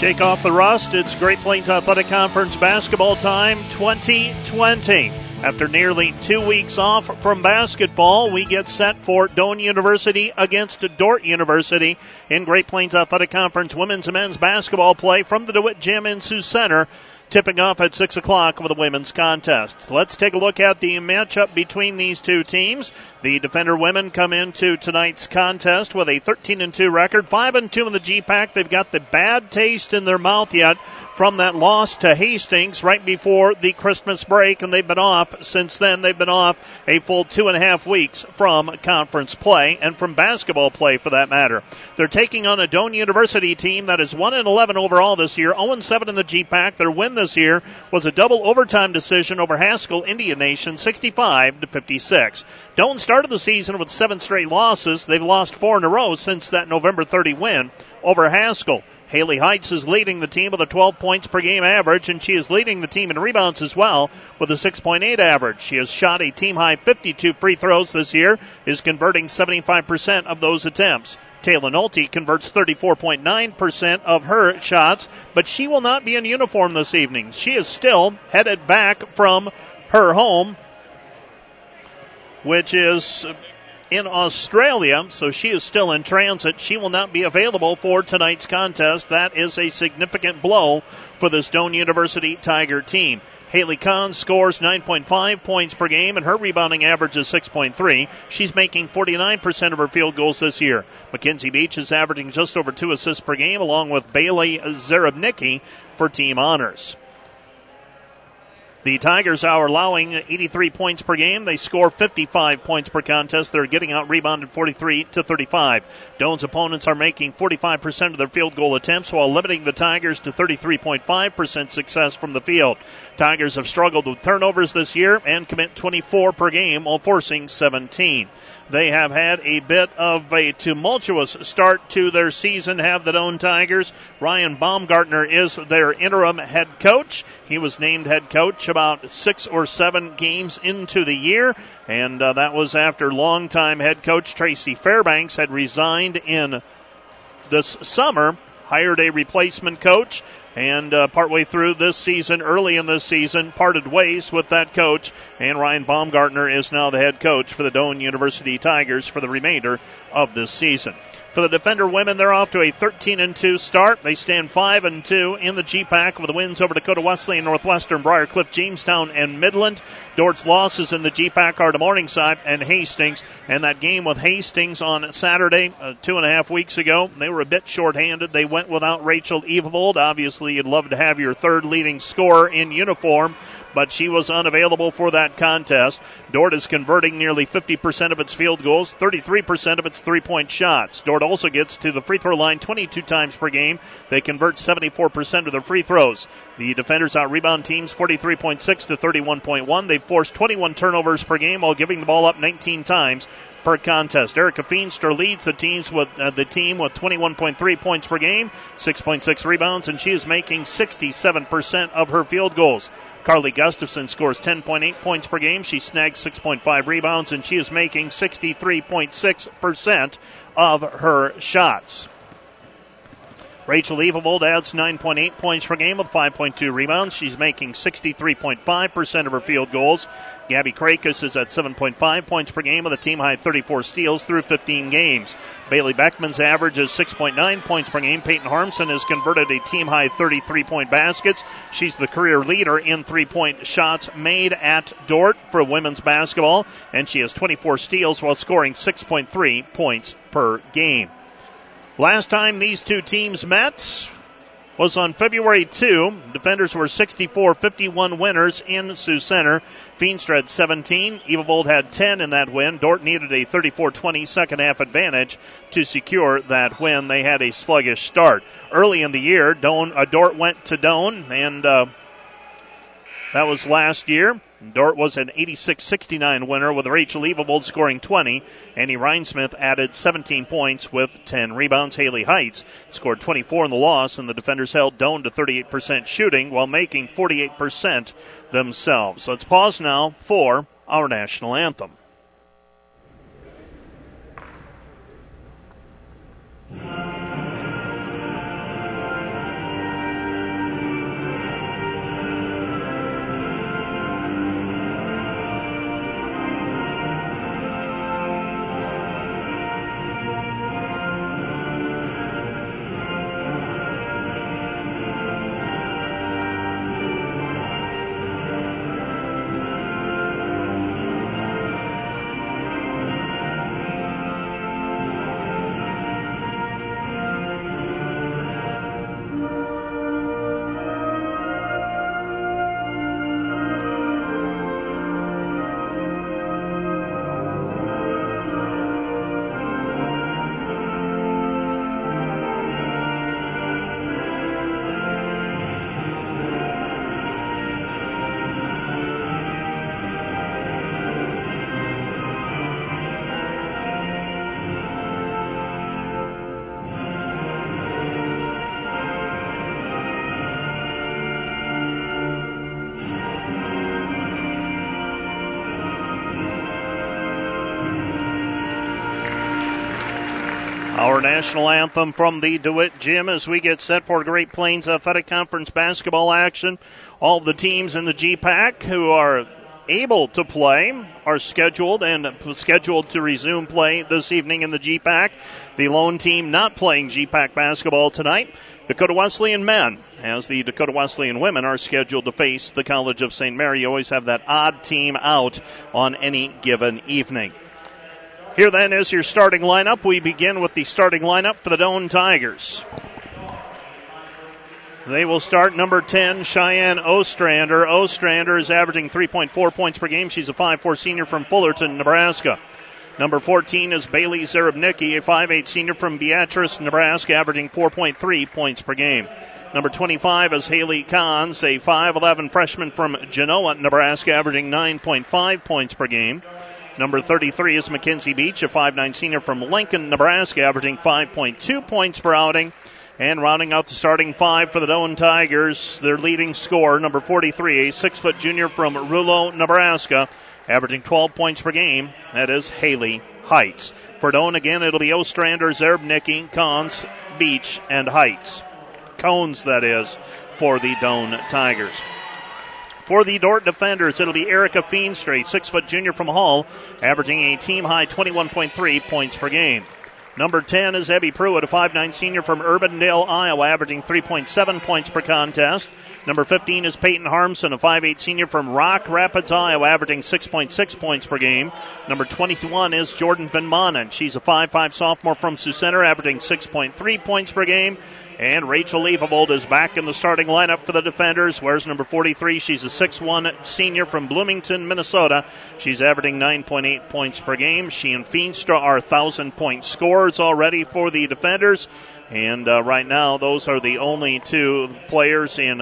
Shake off the rust. It's Great Plains Athletic Conference basketball time 2020. After nearly two weeks off from basketball, we get set for Doane University against Dordt University in Great Plains Athletic Conference women's and men's basketball play from the DeWitt Gym in Sioux Center tipping off at 6 o'clock for the women's contest. Let's take a look at the matchup between these two teams. The Defender women come into tonight's contest with a 13 and 2 record, 5 and 2 in the GPAC. They've got the bad taste in their mouth yet from that loss to Hastings right before the Christmas break, and they've been off since then. They've been off a full two and a half weeks from conference play and from basketball play for that matter. They're taking on a Doane University team that is 1 and 11 overall this year, 0 and 7 in the GPAC. Their win this year was a double overtime decision over Haskell Indian Nation, 65 to 56. Doane started the season with seven straight losses. They've lost four in a row since that November 30 win over Haskell. Haley Heights is leading the team with a 12 points per game average, and she is leading the team in rebounds as well with a 6.8 average. She has shot a team high 52 free throws this year, is converting 75% of those attempts. Taylor Nolte converts 34.9% of her shots, but she will not be in uniform this evening. She is still headed back from her home, which is in Australia, so she is still in transit. She will not be available for tonight's contest. That is a significant blow for the Doane University Tiger team. Haley Kahn scores 9.5 points per game, and her rebounding average is 6.3. She's making 49% of her field goals this year. Mackenzie Beach is averaging just over two assists per game, along with Bailey Zarabnicki for team honors. The Tigers are allowing 83 points per game. They score 55 points per contest. They're getting out rebounded 43 to 35. Doane's opponents are making 45% of their field goal attempts while limiting the Tigers to 33.5% success from the field. Tigers have struggled with turnovers this year and commit 24 per game while forcing 17. They have had a bit of a tumultuous start to their season, have the Doane Tigers. Ryan Baumgartner is their interim head coach. He was named head coach about six or seven games into the year, and uh, that was after longtime head coach Tracy Fairbanks had resigned in this summer, hired a replacement coach and uh, partway through this season, early in this season, parted ways with that coach. And Ryan Baumgartner is now the head coach for the Doane University Tigers for the remainder of this season. For the Defender women, they're off to a 13 and 2 start. They stand 5 and 2 in the GPAC with the wins over Dakota Wesleyan, Northwestern, Briarcliff, Jamestown, and Midland. Dordt's losses in the GPAC are to Morningside and Hastings. And that game with Hastings on Saturday, uh, two and a half weeks ago, they were a bit shorthanded. They went without Rachel Evavold. Obviously, you'd love to have your third leading scorer in uniform but she was unavailable for that contest. Dordt is converting nearly 50% of its field goals, 33% of its three point shots. Dordt also gets to the free throw line 22 times per game. They convert 74% of their free throws. The defenders out rebound teams 43.6 to 31.1. They've forced 21 turnovers per game while giving the ball up 19 times per contest. Erica Feenstra leads the teams with uh, the team with 21.3 points per game, 6.6 rebounds, and she is making 67% of her field goals. Carly Gustafson scores 10.8 points per game. She snags 6.5 rebounds, and she is making 63.6% of her shots. Rachel Evavold adds 9.8 points per game with 5.2 rebounds. She's making 63.5% of her field goals. Gabby Krakus is at 7.5 points per game with a team high 34 steals through 15 games. Bailey Beckman's average is 6.9 points per game. Peyton Harmson has converted a team high 33 point baskets. She's the career leader in three point shots made at Dordt for women's basketball, and she has 24 steals while scoring 6.3 points per game. Last time these two teams met was on February 2. Defenders were 64 51 winners in Sioux Center. Feenstra had 17. Evavold had 10 in that win. Dordt needed a 34 20 second half advantage to secure that win. They had a sluggish start. Early in the year, Doane, uh, Dordt went to Doane, and uh, that was last year. Dordt was an 86-69 winner with Rachel Evavold scoring 20. Annie Rhinesmith added 17 points with 10 rebounds. Haley Heights scored 24 in the loss, and the defenders held Doane to 38% shooting while making 48% themselves. Let's pause now for our national anthem. our national anthem from the DeWitt Gym as we get set for Great Plains Athletic Conference basketball action. All the teams in the GPAC who are able to play are scheduled and scheduled to resume play this evening in the GPAC. The lone team not playing GPAC basketball tonight Dakota Wesleyan men, as the Dakota Wesleyan women are scheduled to face the College of St. Mary. You always have that odd team out on any given evening. Here then is your starting lineup. We begin with the starting lineup for the Doane Tigers. They will start number 10, Cheyenne Ostrander. Ostrander is averaging 3.4 points per game. She's a 5'4 senior from Fullerton, Nebraska. Number 14 is Bailey Zarabnicki, a 5'8 senior from Beatrice, Nebraska, averaging 4.3 points per game. Number 25 is Haley Kahns, a 5'11 freshman from Genoa, Nebraska, averaging 9.5 points per game. Number 33 is Mackenzie Beach, a 5'9 senior from Lincoln, Nebraska, averaging 5.2 points per outing. And rounding out the starting five for the Doane Tigers, their leading scorer, number 43, a six foot junior from Rulo, Nebraska, averaging 12 points per game. That is Haley Heights. For Doane, again, it'll be Ostrander, Zerbnicki, Cons, Beach, and Heights. Cones, that is, for the Doane Tigers. For the Dordt defenders, it'll be Erica Feenstra, six foot junior from Hull, averaging a team high 21.3 points per game. Number 10 is Abby Pruitt, a 5'9 senior from Urbandale, Iowa, averaging 3.7 points per contest. Number 15 is Peyton Harmson, a 5'8 senior from Rock Rapids, Iowa, averaging 6.6 points per game. Number 21 is Jordan Van Manen. She's a 5'5 sophomore from Sioux Center, averaging 6.3 points per game. And Rachel Evavold is back in the starting lineup for the defenders. Where's number 43? She's a 6'1 senior from Bloomington, Minnesota. She's averaging 9.8 points per game. She and Feenstra are 1,000 point scorers already for the defenders. And uh, right now, those are the only two players in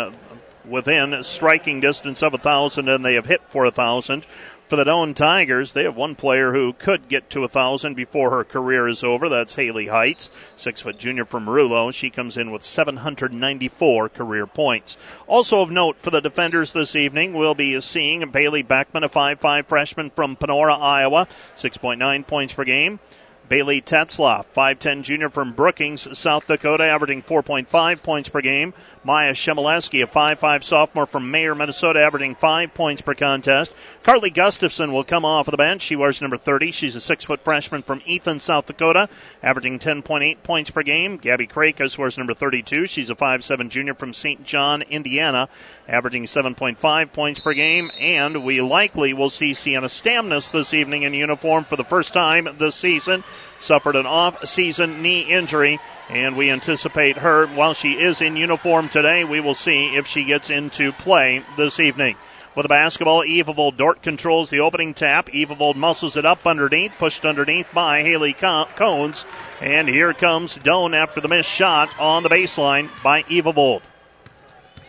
within striking distance of a 1,000, and they have hit for a 1,000. For the Doane Tigers, they have one player who could get to a thousand before her career is over. That's Haley Heights, six foot junior from Rulo. She comes in with 794 career points. Also of note for the defenders this evening, we'll be seeing Bailey Beckman, a 5'5 freshman from Panora, Iowa, 6.9 points per game. Bailey Tetzloff, 5'10 junior from Brookings, South Dakota, averaging 4.5 points per game. Maya Shemileski, a 5'5 sophomore from Mayer, Minnesota, averaging 5 points per contest. Carly Gustafson will come off of the bench. She wears number 30. She's a 6 foot freshman from Ethan, South Dakota, averaging 10.8 points per game. Gabby Krakus wears number 32. She's a 5'7 junior from St. John, Indiana, averaging 7.5 points per game. And we likely will see Sienna Stamnus this evening in uniform for the first time this season suffered an off season knee injury, and we anticipate her, while she is in uniform today, we will see if she gets into play this evening. With the basketball, Evavold Dordt controls the opening tap. Evavold muscles it up underneath, pushed underneath by Haley Cones. And here comes Doane after the missed shot on the baseline by Evavold.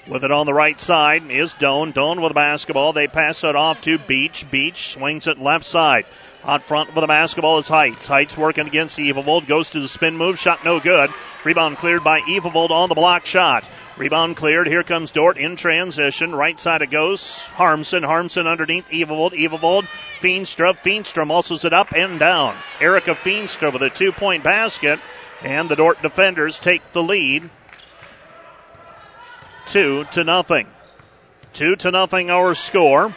With it on the right side is Doane. Doane with the basketball. They pass it off to Beach. Beach swings it left side. Out front with the basketball is Heights. Heights working against Evavold. Goes to the spin move. Shot no good. Rebound cleared by Evavold on the block shot. Rebound cleared. Here comes Dordt in transition. Right side it goes. Harmson. Harmson underneath Evavold. Evavold. Feenstra. Feenstra muscles it up and down. Erica Feenstra with a two point basket. And the Dordt defenders take the lead. Two to nothing. Two to nothing our score.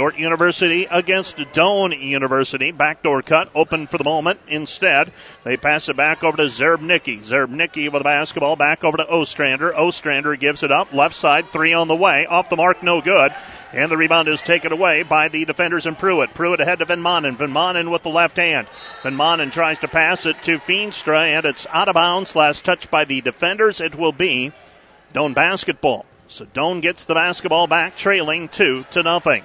Dordt University against Doane University. Backdoor cut open for the moment. Instead, they pass it back over to Zerbnicki. Zerbnicki with the basketball back over to Ostrander. Ostrander gives it up. Left side, three on the way. Off the mark, no good. And the rebound is taken away by the defenders in Pruitt. Pruitt ahead to Van Manen. Van Manen with the left hand. Van Manen tries to pass it to Feenstra, and it's out of bounds. Last touch by the defenders. It will be Doane basketball. So Doane gets the basketball back, trailing two to nothing.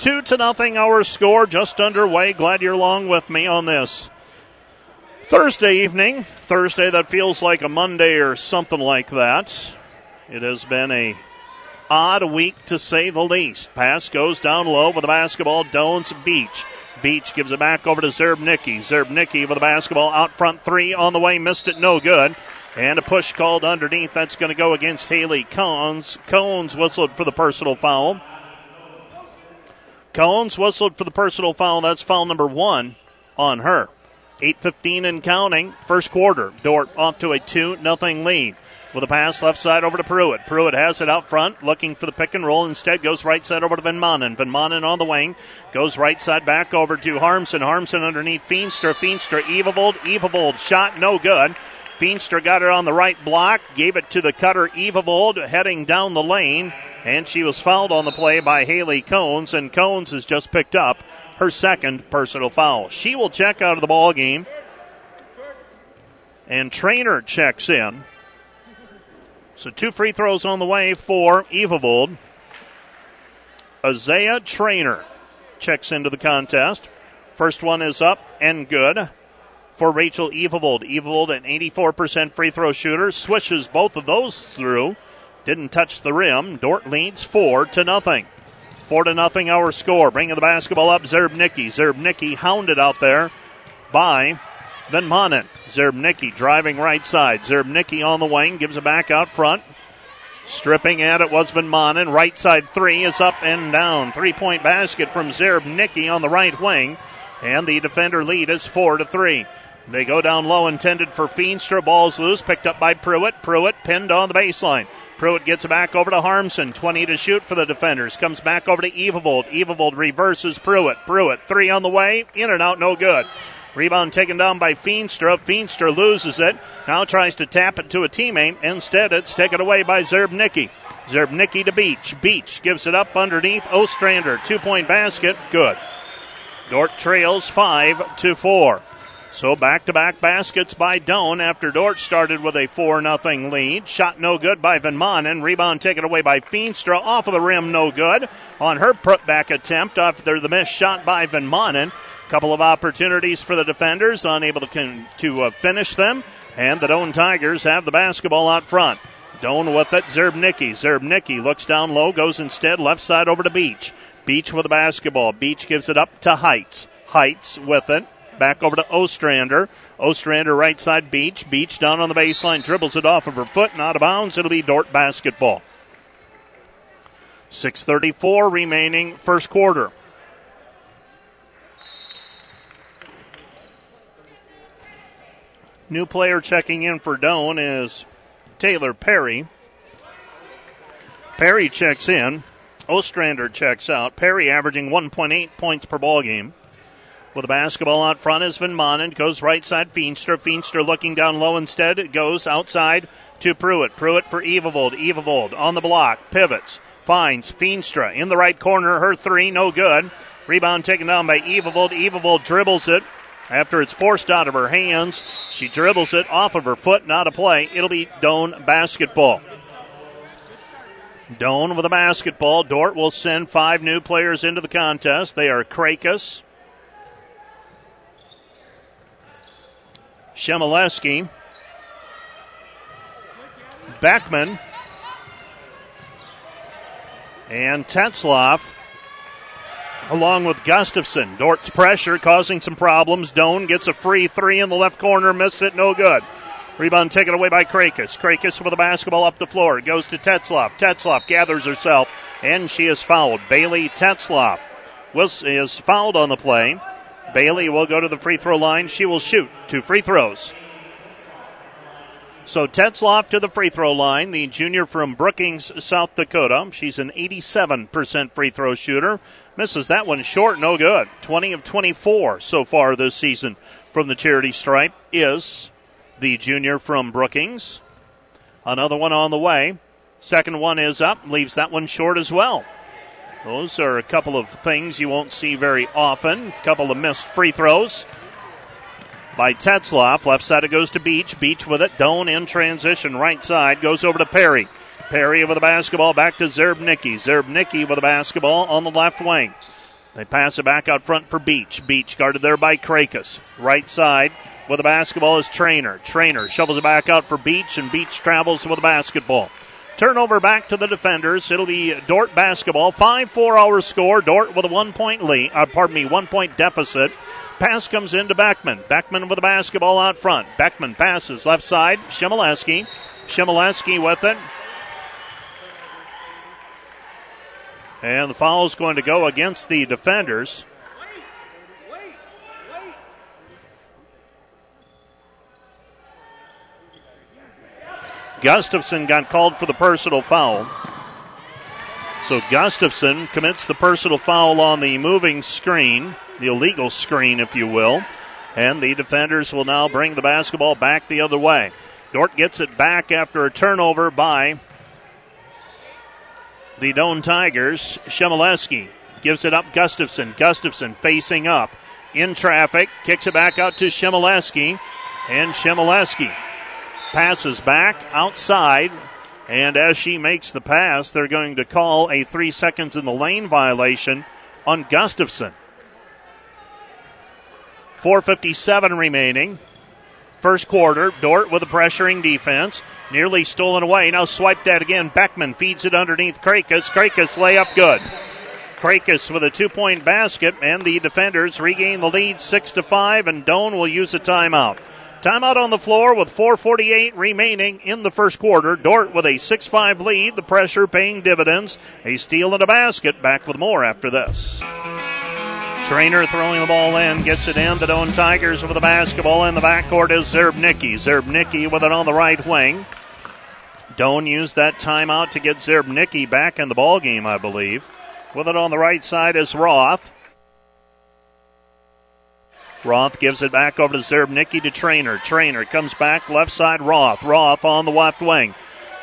Two to nothing, our score just underway. Glad you're along with me on this Thursday evening. Thursday that feels like a Monday or something like that. It has been a odd week to say the least. Pass goes down low with the basketball. Doane's Beach. Beach gives it back over to Zerbnicki. Zerbnicki with the basketball out front three on the way. Missed it, no good. And a push called underneath. That's going to go against Haley Cones. Cones whistled for the personal foul. Cones whistled for the personal foul. That's foul number one on her. 8.15 and counting. First quarter. Dordt off to a 2 nothing lead. With a pass left side over to Pruitt. Pruitt has it out front, looking for the pick and roll. Instead, goes right side over to Van Manen. Van Manen on the wing. Goes right side back over to Harmson. Harmson underneath Feenstra. Feenstra, Evavold. Evavold shot no good. Feenstra got it on the right block, gave it to the cutter Evavold heading down the lane, and she was fouled on the play by Haley Cones, and Cones has just picked up her second personal foul. She will check out of the ball game, and Trainer checks in. So two free throws on the way for Evavold. Isaiah Trainer checks into the contest. First one is up and good for Rachel Evavold. Evavold, an 84% free throw shooter, swishes both of those through. Didn't touch the rim. Dordt leads four to nothing. Four to nothing our score. Bringing the basketball up, Zerbnicki. Zerbnicki hounded out there by Van Manen. Zerbnicki driving right side. Zerbnicki on the wing, gives it back out front. Stripping at it was Van Manen. Right side three is up and down. Three point basket from Zerbnicki on the right wing. And the defender lead is four to three. They go down low, intended for Feenstra. Ball's loose, picked up by Pruitt. Pruitt pinned on the baseline. Pruitt gets back over to Harmson. 20 to shoot for the defenders. Comes back over to Evavold. Evavold reverses Pruitt. Pruitt, three on the way. In and out, no good. Rebound taken down by Feenstra. Feenstra loses it. Now tries to tap it to a teammate. Instead, it's taken away by Zerbnicki. Zerbnicki to Beach. Beach gives it up underneath Ostrander. Two point basket. Good. Dordt trails 5 to 4. So back to back baskets by Doane after Dordt started with a 4 0 lead. Shot no good by Van Manen. Rebound taken away by Feenstra. Off of the rim, no good. On her putback attempt after the missed shot by Van Manen. Couple of opportunities for the defenders, unable to, con- to uh, finish them. And the Doane Tigers have the basketball out front. Doane with it, Zerbnicki. Zerbnicki looks down low, goes instead left side over to Beach. Beach with the basketball. Beach gives it up to Heights. Heights with it. Back over to Ostrander. Ostrander right side Beach. Beach down on the baseline. Dribbles it off of her foot and out of bounds. It'll be Dordt basketball. 6.34 remaining first quarter. New player checking in for Doane is Taylor Perry. Perry checks in. Ostrander checks out. Perry averaging 1.8 points per ball game. With the basketball out front is Van Manen. Goes right side, Feenstra. Feenstra looking down low instead. It goes outside to Pruitt. Pruitt for Evavold. Evavold on the block. Pivots. Finds Feenstra in the right corner. Her three, no good. Rebound taken down by Evavold. Evavold dribbles it. After it's forced out of her hands, she dribbles it off of her foot, not a play. It'll be Doane basketball. Doane with a basketball. Dordt will send five new players into the contest. They are Krakus, Shemileski, Beckman, and Tetzloff, along with Gustafson. Dordt's pressure causing some problems. Doane gets a free three in the left corner, missed it, no good. Rebound taken away by Krakus. Krakus with the basketball up the floor. Goes to Tetzloff. Tetzloff gathers herself, and she is fouled. Bailey Tetzloff was, is fouled on the play. Bailey will go to the free throw line. She will shoot two free throws. So Tetzloff to the free throw line, the junior from Brookings, South Dakota. She's an 87% free throw shooter. Misses that one short, no good. 20 of 24 so far this season from the charity stripe is the junior from Brookings. Another one on the way. Second one is up, leaves that one short as well. Those are a couple of things you won't see very often. A couple of missed free throws by Tetzloff. Left side it goes to Beach. Beach with it. Doane in transition. Right side goes over to Perry. Perry with the basketball back to Zerbnicki. Zerbnicki with the basketball on the left wing. They pass it back out front for Beach. Beach guarded there by Krakus. Right side with the basketball is Trainer. Trainer shovels it back out for Beach, and Beach travels with the basketball. Turnover back to the defenders. It'll be Dordt basketball. 5 4 hour score. Dordt with a one point lead, uh, pardon me, one point deficit. Pass comes into Beckman. Beckman with the basketball out front. Beckman passes left side. Shimileski. Shimileski with it. And the foul is going to go against the defenders. Gustafson got called for the personal foul. So Gustafson commits the personal foul on the moving screen, the illegal screen, if you will. And the defenders will now bring the basketball back the other way. Dordt gets it back after a turnover by the Doane Tigers. Shemileski gives it up Gustafson. Gustafson facing up in traffic, kicks it back out to Shemileski, and Shemileski passes back outside. And as she makes the pass, they're going to call a three seconds in the lane violation on Gustafson. 4.57 remaining. First quarter, Dordt with a pressuring defense. Nearly stolen away. Now swiped that again. Beckman feeds it underneath Krakus. Krakus layup good. Krakus with a two point basket, and the defenders regain the lead 6 to 5, and Doane will use a timeout. Timeout on the floor with 4.48 remaining in the first quarter. Dordt with a 6 5 lead. The pressure paying dividends. A steal and a basket. Back with more after this. Trainer throwing the ball in, gets it in. The Doane Tigers with the basketball in the backcourt is Zerbnicki. Zerbnicki with it on the right wing. Doane used that timeout to get Zerbnicki back in the ball game, I believe. With it on the right side is Roth. Roth gives it back over to Zerbnicki to Trainer. Trainer comes back left side. Roth. Roth on the left wing.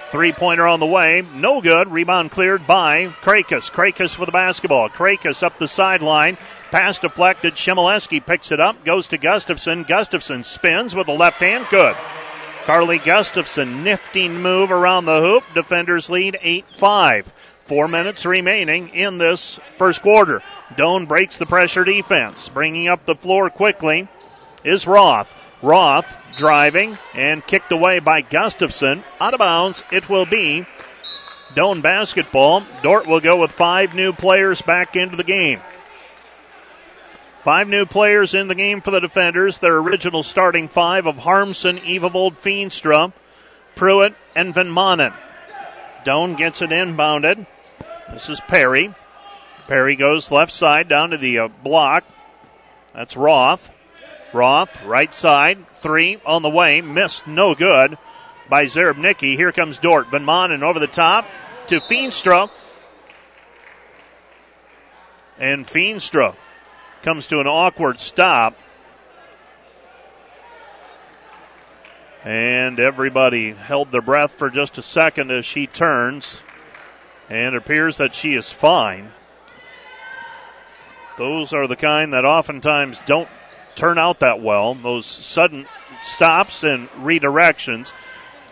Three pointer on the way. No good. Rebound cleared by Krakus. Krakus for the basketball. Krakus up the sideline. Pass deflected. Shemileski picks it up. Goes to Gustafson. Gustafson spins with the left hand. Good. Carly Gustafson, nifty move around the hoop. Defenders lead 8 5. Four minutes remaining in this first quarter. Doane breaks the pressure defense. Bringing up the floor quickly is Roth. Roth driving and kicked away by Gustafson. Out of bounds, it will be Doane basketball. Dordt will go with five new players back into the game. Five new players in the game for the defenders. Their original starting five of Harmson, Evavold, Feenstra, Pruitt, and Van Manen. Doane gets it inbounded. This is Perry. Perry goes left side down to the uh, block. That's Roth. Roth, right side, three on the way, missed, no good by Zerbnicki. Here comes Dordt. Van Manen over the top to Feenstra. And Feenstra comes to an awkward stop. And everybody held their breath for just a second as she turns. And it appears that she is fine. Those are the kind that oftentimes don't turn out that well. Those sudden stops and redirections.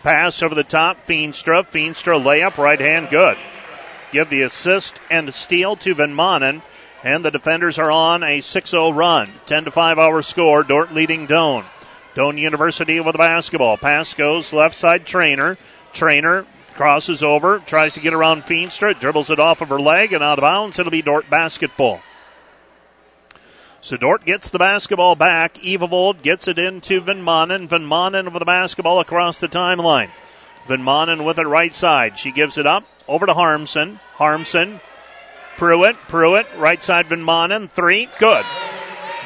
Pass over the top, Feenstra. Feenstra layup, right hand, good. Give the assist and steal to Van Manen. And the defenders are on a 6 0 run. 10 to 5 hour score. Dordt leading Doane. Doane University with the basketball. Pass goes left side trainer. Trainer crosses over, tries to get around Feenstra, dribbles it off of her leg and out of bounds. It'll be Dordt basketball. So Dordt gets the basketball back. Evavold gets it into Van Manen. Van Manen with the basketball across the timeline. Van Manen with it right side. She gives it up over to Harmson. Harmson. Pruitt. Pruitt. Right side Van Manen. Three. Good.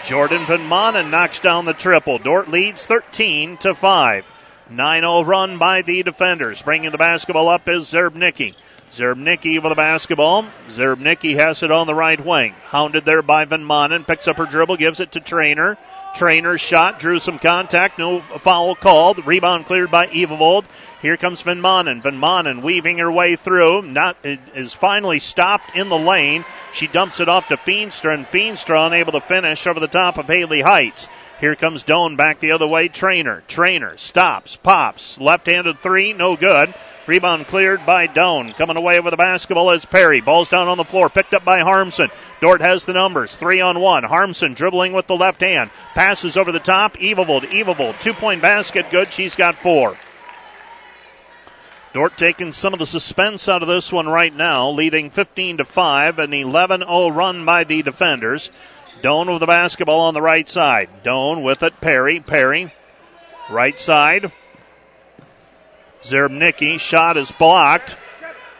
Jordan Van Manen knocks down the triple. Dordt leads 13 to 5. 9 0 run by the defenders. Bringing the basketball up is Zerbnicki. Zerbnicki with the basketball. Zerbnicki has it on the right wing. Hounded there by Van Manen. Picks up her dribble, gives it to Trainer. Trainer shot, drew some contact, no foul called. Rebound cleared by Evavold. Here comes Van Manen. Van Manen weaving her way through. Not is finally stopped in the lane. She dumps it off to Feenstra, and Feenstra unable to finish over the top of Haley Heights. Here comes Doane back the other way. Trainer. Trainer stops, pops. Left handed three, no good. Rebound cleared by Doane. Coming away with the basketball is Perry. Ball's down on the floor, picked up by Harmson. Dordt has the numbers. Three on one. Harmson dribbling with the left hand. Passes over the top. Evavold. Evavold. Two point basket. Good. She's got four. Dordt taking some of the suspense out of this one right now, leading 15 to 5, an 11 0 run by the defenders. Doane with the basketball on the right side. Doane with it. Perry. Perry. Right side. Zerbnicki. Shot is blocked.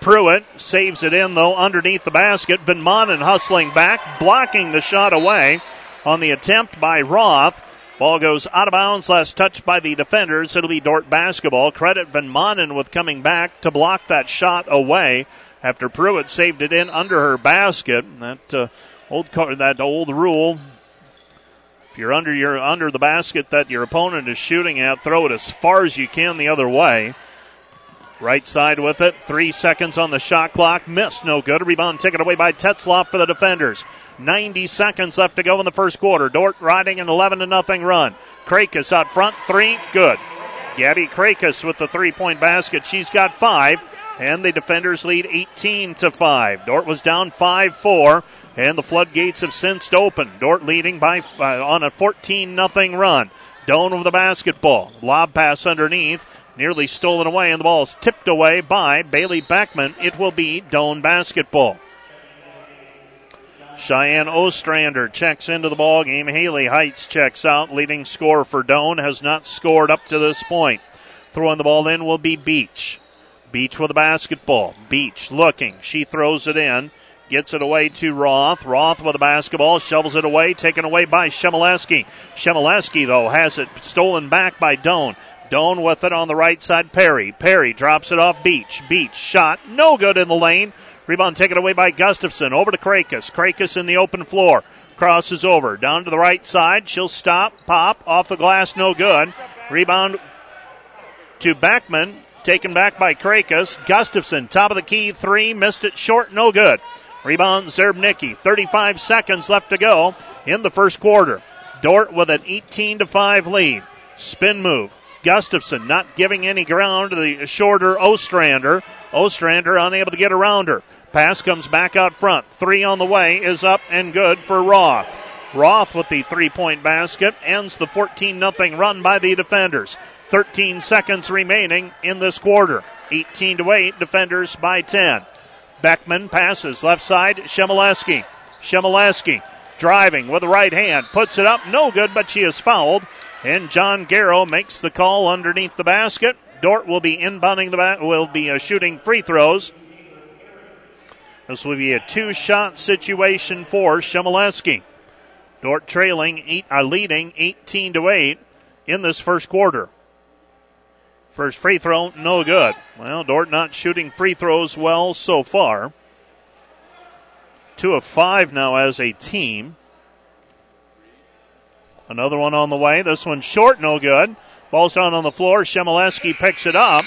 Pruitt saves it in, though, underneath the basket. Van Manen hustling back, blocking the shot away on the attempt by Roth. Ball goes out of bounds, last touched by the defenders. It'll be Dordt basketball. Credit Van Manen with coming back to block that shot away after Pruitt saved it in under her basket. That uh, old that old rule. If you're under your under the basket that your opponent is shooting at, throw it as far as you can the other way. Right side with it. Three seconds on the shot clock. Missed. No good. Rebound taken away by Tetzloff for the defenders. 90 seconds left to go in the first quarter. Dordt riding an 11 to nothing run. Krakus out front. Three. Good. Gabby Krakus with the three point basket. She's got five. And the defenders lead 18 to 5. Dordt was down 5 4. And the floodgates have since opened. Dordt leading by uh, on a 14 0 run. Doane with the basketball. Lob pass underneath. Nearly stolen away, and the ball is tipped away by Bailey Backman. It will be Doane basketball. Cheyenne Ostrander checks into the ball game. Haley Heights checks out. Leading scorer for Doane has not scored up to this point. Throwing the ball in will be Beach. Beach with the basketball. Beach looking. She throws it in. Gets it away to Roth. Roth with the basketball. Shovels it away. Taken away by Shemileski. Shemileski, though, has it stolen back by Doane. Doane with it on the right side. Perry. Perry drops it off Beach. Beach shot. No good in the lane. Rebound taken away by Gustafson. Over to Krakus. Krakus in the open floor. Crosses over. Down to the right side. She'll stop. Pop. Off the glass. No good. Rebound to Backman. Taken back by Krakus. Gustafson. Top of the key. Three. Missed it short. No good. Rebound Zerbnicki. 35 seconds left to go in the first quarter. Dordt with an 18 to 5 lead. Spin move. Gustafson not giving any ground to the shorter Ostrander. Ostrander unable to get around her. Pass comes back out front. Three on the way is up and good for Roth. Roth with the three point basket ends the 14 0 run by the defenders. 13 seconds remaining in this quarter. 18 to 8, defenders by 10. Beckman passes left side, Shemileski. Shemileski driving with the right hand, puts it up, no good, but she is fouled. And John Garrow makes the call underneath the basket. Dordt will be inbounding the bat, will be uh, shooting free throws. This will be a two shot situation for Shemileski. Dordt trailing, eight, uh, leading 18 to 8 in this first quarter. First free throw, no good. Well, Dordt not shooting free throws well so far. Two of five now as a team. Another one on the way. This one short, no good. Ball's down on the floor. Shemileski picks it up.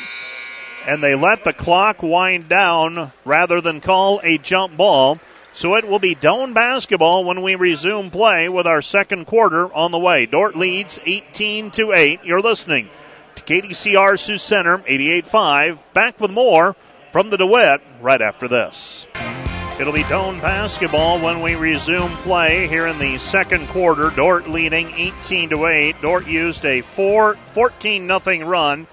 And they let the clock wind down rather than call a jump ball. So it will be Doane basketball when we resume play with our second quarter on the way. Dordt leads 18 to 8. You're listening to KDCR Sioux Center 88.5. Back with more from the DeWitt right after this. It'll be Doane basketball when we resume play here in the second quarter. Dordt leading 18 to 8. Dordt used a 4 14 nothing run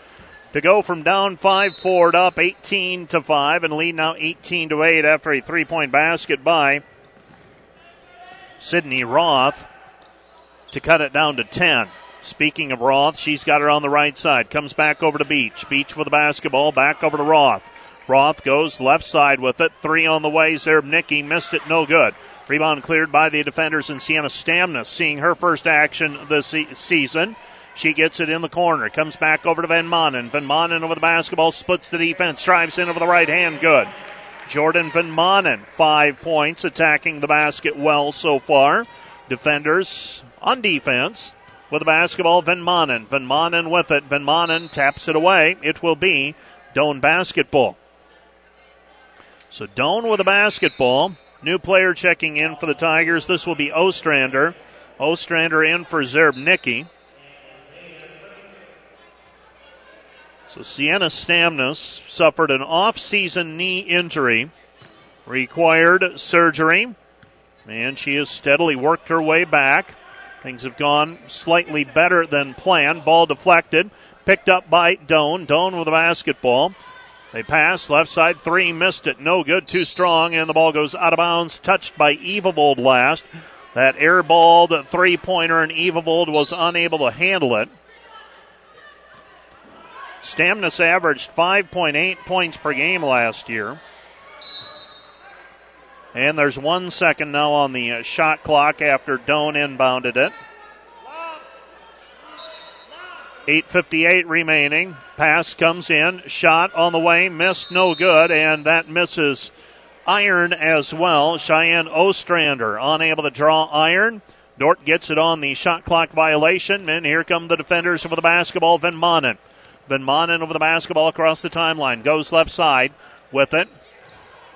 to go from down 5 4 to up 18 to 5 and lead now 18 to 8 after a three point basket by Sydney Roth to cut it down to 10. Speaking of Roth, she's got her on the right side. Comes back over to Beach. Beach with the basketball. Back over to Roth. Roth goes left side with it. Three on the way. Zerbnicki missed it. No good. Rebound cleared by the defenders and Sienna Stamnus seeing her first action this season. She gets it in the corner. Comes back over to Van Manen. Van Manen over the basketball. Splits the defense. Drives in over the right hand. Good. Jordan Van Manen, five points, attacking the basket well so far. Defenders on defense with the basketball. Van Manen. Van Manen with it. Van Manen taps it away. It will be Doane basketball. So Doane with a basketball. New player checking in for the Tigers. This will be Ostrander. Ostrander in for Zerbnicki. So Sienna Stamnus suffered an off-season knee injury, required surgery, and she has steadily worked her way back. Things have gone slightly better than planned. Ball deflected, picked up by Doane. Doane with the basketball. They pass left side three, missed it, no good, too strong, and the ball goes out of bounds, touched by Evavold last. That airballed three pointer, and Evavold was unable to handle it. Stamnus averaged 5.8 points per game last year. And there's one second now on the shot clock after Doane inbounded it. 8.58 remaining. Pass comes in. Shot on the way. Missed. No good. And that misses iron as well. Cheyenne Ostrander unable to draw iron. Dordt gets it on the shot clock violation. And here come the defenders for the basketball. Van Manen. Van Manen over the basketball across the timeline. Goes left side with it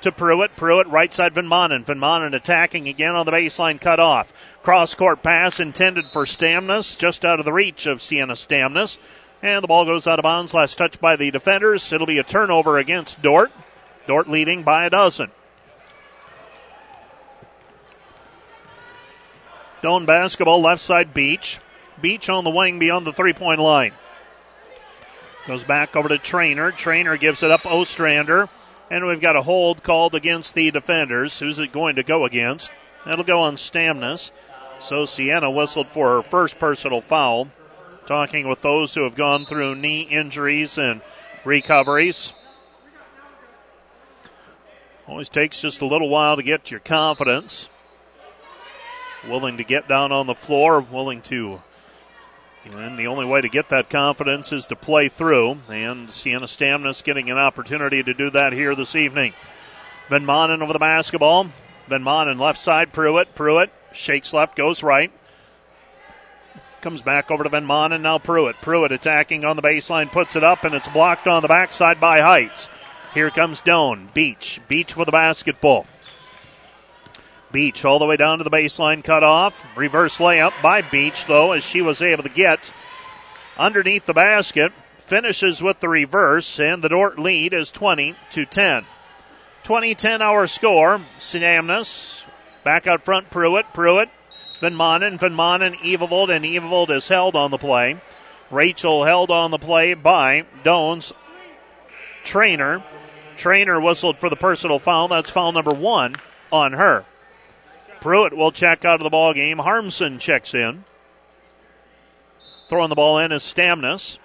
to Pruitt. Pruitt right side Van Manen. Van Manen attacking again on the baseline cut off. Cross court pass intended for Stamnus, just out of the reach of Sienna Stamnus. And the ball goes out of bounds. Last touch by the defenders. It'll be a turnover against Dordt. Dordt leading by a dozen. Doane basketball, left side Beach. Beach on the wing beyond the three point line. Goes back over to Trainer. Trainer gives it up Ostrander. And we've got a hold called against the defenders. Who's it going to go against? That'll go on Stamnus. So Sienna whistled for her first personal foul. Talking with those who have gone through knee injuries and recoveries. Always takes just a little while to get your confidence. Willing to get down on the floor, willing to. And the only way to get that confidence is to play through. And Sienna Stamnus getting an opportunity to do that here this evening. Van Manen over the basketball. Van Manen left side, Pruitt. Pruitt Shakes left, goes right. Comes back over to Van Manen, now Pruitt. Pruitt attacking on the baseline, puts it up, and it's blocked on the backside by Heights. Here comes Doane. Beach. Beach with the basketball. Beach all the way down to the baseline, cut off. Reverse layup by Beach, though, as she was able to get underneath the basket. Finishes with the reverse, and the Dordt lead is 20 to 10. 20 10 our score. Stamnus Back out front, Pruitt. Pruitt, Van Manen. Van Manen, Evavold, and Evavold is held on the play. Rachel held on the play by Doane's trainer. Trainer whistled for the personal foul. That's foul number one on her. Pruitt will check out of the ball game. Harmson checks in. Throwing the ball in is Stamnus.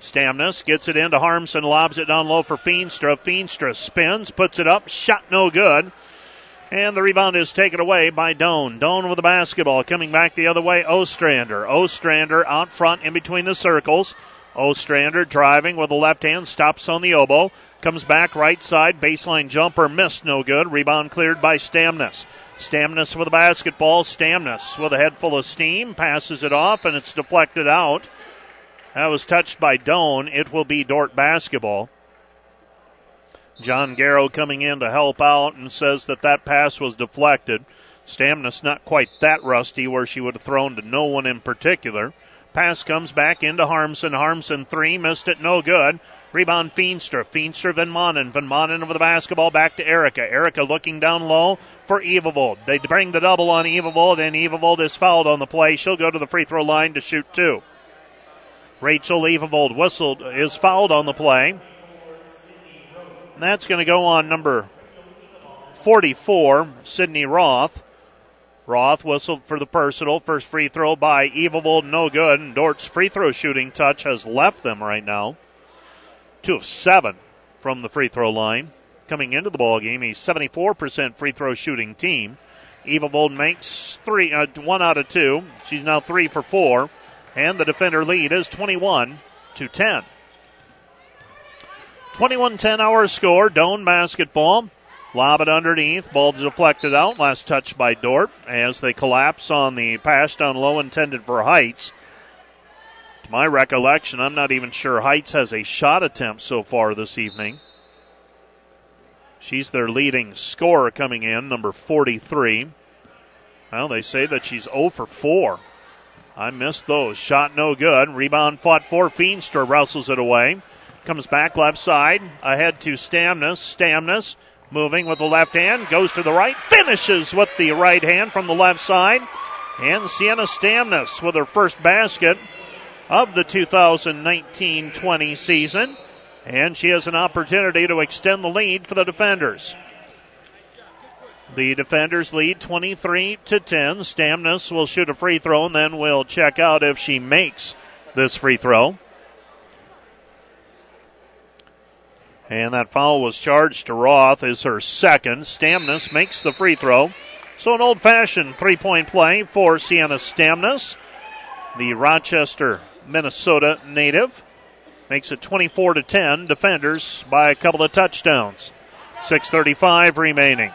Stamnus gets it into Harmson, lobs it down low for Feenstra. Feenstra spins, puts it up, shot no good. And the rebound is taken away by Doane. Doane with the basketball. Coming back the other way, Ostrander. Ostrander out front in between the circles. Ostrander driving with the left hand, stops on the elbow. Comes back right side, baseline jumper missed, no good. Rebound cleared by Stamnus. Stamnus with the basketball. Stamnus with a head full of steam, passes it off, and it's deflected out. That was touched by Doane. It will be Dordt basketball. John Garrow coming in to help out and says that that pass was deflected. Stamnus not quite that rusty where she would have thrown to no one in particular. Pass comes back into Harmson. Harmson three, missed it, no good. Rebound Feenstra. Feenstra Van Manen. Van Manen over the basketball back to Erica. Erica looking down low for Evavold. They bring the double on Evavold, and Evavold is fouled on the play. She'll go to the free throw line to shoot two. Rachel Evavold whistled is fouled on the play. That's going to go on number 44, Sydney Roth. Roth whistled for the personal. First free throw by Evavold, no good. And Dordt's free throw shooting touch has left them right now. Two of seven from the free throw line. Coming into the ball game, a 74% free throw shooting team. Evavold makes three, uh, one out of two. She's now three for four, and the defender lead is 21 to 10. 21 10 our score. Doane basketball. Lob it underneath. Ball deflected out. Last touch by Dordt as they collapse on the pass down low intended for Heights. My recollection, I'm not even sure Heights has a shot attempt so far this evening. She's their leading scorer coming in, number 43. Well, they say that she's 0 for 4. I missed those. Shot no good. Rebound fought for. Feenstra wrestles it away. Comes back left side, ahead to Stamnus. Stamnus moving with the left hand, goes to the right, finishes with the right hand from the left side. And Sienna Stamnus with her first basket of the 2019 20 season. And she has an opportunity to extend the lead for the defenders. The defenders lead 23 to 10. Stamnus will shoot a free throw and then we'll check out if she makes this free throw. And that foul was charged to Roth as her second. Stamnus makes the free throw. So an old fashioned three point play for Sienna Stamnus. The Rochester Minnesota native. Makes it 24 to 10. Defenders by a couple of touchdowns. 6:35 remaining.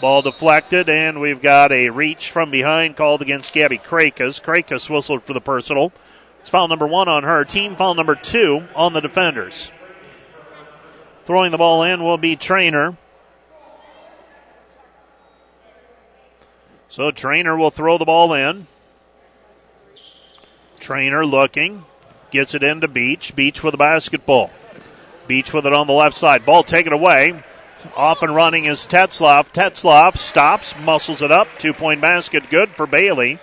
Ball deflected, and we've got a reach from behind called against Gabby Krakus. Krakus whistled for the personal. It's foul number one on her. Team foul number two on the defenders. Throwing the ball in will be Trainer. So Trainer will throw the ball in. Trainer looking. Gets it into Beach. Beach with the basketball. Beach with it on the left side. Ball taken away. Off and running is Tetzloff. Tetzloff stops, muscles it up. Two point basket good for Bailey.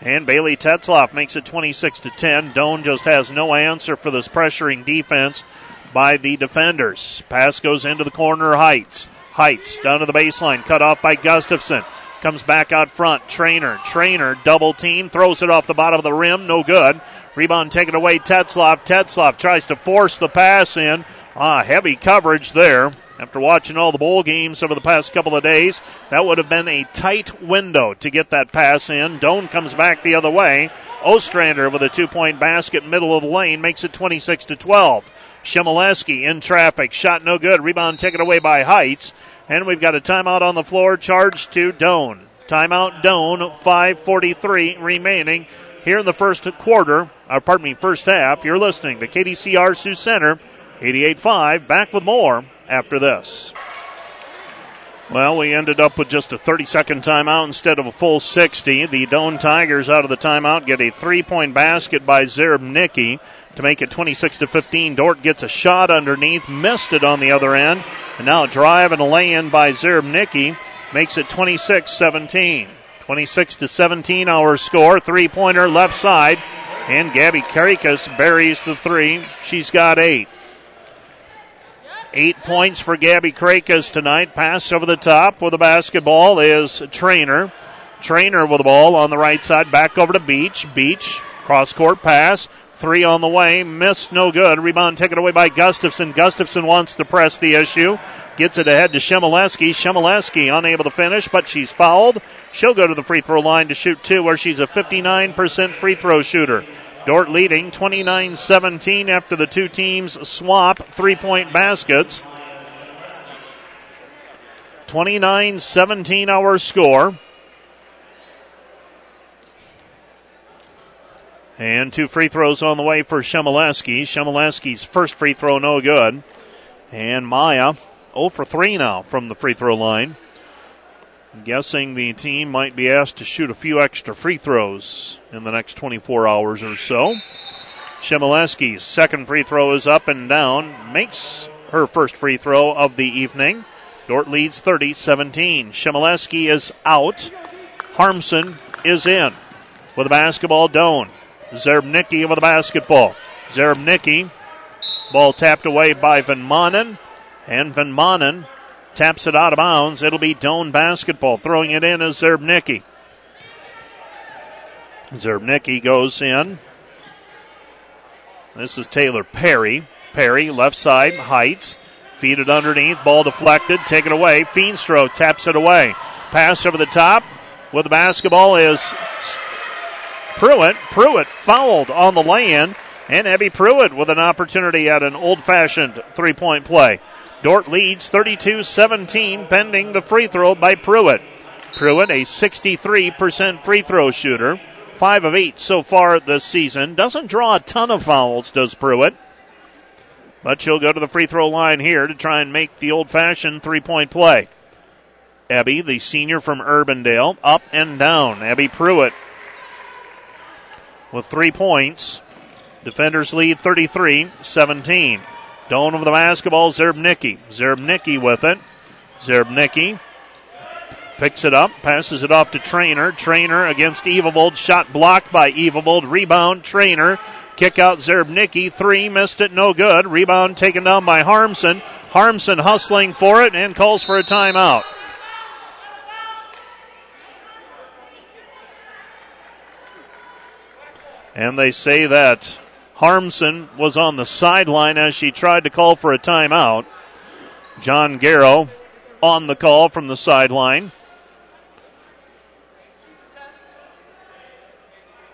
And Bailey Tetzloff makes it 26 to 10. Doane just has no answer for this pressuring defense by the defenders. Pass goes into the corner. Heights. Heights down to the baseline. Cut off by Gustafson. Comes back out front. Trainer. Trainer double team. Throws it off the bottom of the rim. No good. Rebound taken away. Tetzloff. Tetzloff tries to force the pass in. Ah, heavy coverage there. After watching all the bowl games over the past couple of days, that would have been a tight window to get that pass in. Doane comes back the other way. Ostrander with a two point basket, middle of the lane, makes it 26 to 12. Shimoleski in traffic. Shot no good. Rebound taken away by Heights. And we've got a timeout on the floor. Charged to Doane. Timeout Doane. 5.43 remaining here in the first quarter. Or pardon me, first half. You're listening to KDCR Sioux Center. 88.5. Back with more after this. Well, we ended up with just a 30 second timeout instead of a full 60. The Doane Tigers out of the timeout get a three point basket by Zerbnicki to make it 26 to 15. Dordt gets a shot underneath, missed it on the other end, and now a drive and a lay in by Zerbnicki makes it 26 17. 26 to 17 our score. Three pointer left side. And Gabby Krakus buries the three. She's got eight. Eight points for Gabby Krakus tonight. Pass over the top with the basketball is Trainer. Trainer with the ball on the right side. Back over to Beach. Beach. Cross court pass. Three on the way. Missed. No good. Rebound taken away by Gustafson. Gustafson wants to press the issue. Gets it ahead to Shemileski. Shemileski unable to finish, but she's fouled. She'll go to the free throw line to shoot two, where she's a 59% free throw shooter. Dordt leading 29 17 after the two teams swap three point baskets. 29 17 our score. And two free throws on the way for Shemileski. Shemileski's first free throw no good. And Maya 0 for 3 now from the free throw line. I'm guessing the team might be asked to shoot a few extra free throws in the next 24 hours or so. Shemileski's second free throw is up and down, makes her first free throw of the evening. Dordt leads 30 17. Shemileski is out. Harmson is in. With a basketball, Doane. Zerbnicki with the basketball. Zerbnicki, ball tapped away by Van Manen. And Van Manen taps it out of bounds. It'll be Doane basketball. Throwing it in is Zerbnicki. Zerbnicki goes in. This is Taylor Perry. Perry, left side, Heights. Feed it underneath. Ball deflected. Taken away. Feenstra taps it away. Pass over the top with the basketball is Pruitt. Pruitt fouled on the lay in. And Abby Pruitt with an opportunity at an old fashioned three point play. Dordt leads 32 17, pending the free throw by Pruitt. Pruitt, a 63% free throw shooter, 5 of 8 so far this season. Doesn't draw a ton of fouls, does Pruitt. But she'll go to the free throw line here to try and make the old fashioned three point play. Abby, the senior from Urbandale, up and down. Abby Pruitt with three points. Defenders lead 33 17. Doane of the basketball, Zerbnicki. Zerbnicki with it. Zerbnicki picks it up, passes it off to Trainer. Trainer against Evavold. Shot blocked by Evavold. Rebound, Trainer. Kick out Zerbnicki. Three, missed it, no good. Rebound taken down by Harmson. Harmson hustling for it and calls for a timeout. And they say that Harmson was on the sideline as she tried to call for a timeout. John Garrow on the call from the sideline.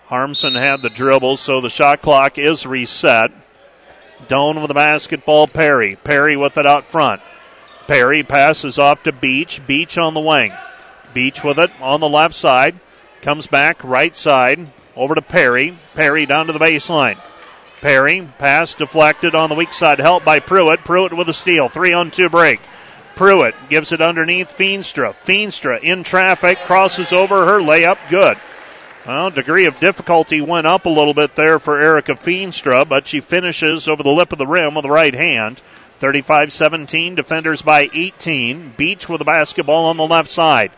Harmson had the dribble, so the shot clock is reset. Doane with the basketball, Perry. Perry with it out front. Perry passes off to Beach. Beach on the wing. Beach with it on the left side. Comes back right side over to Perry. Perry down to the baseline. Perry pass deflected on the weak side, helped by Pruitt. Pruitt with a steal. Three on two break. Pruitt gives it underneath Feenstra. Feenstra in traffic, crosses over her layup, good. Well, degree of difficulty went up a little bit there for Erica Feenstra, but she finishes over the lip of the rim with the right hand. 35 17, defenders by 18. Beach with the basketball on the left side.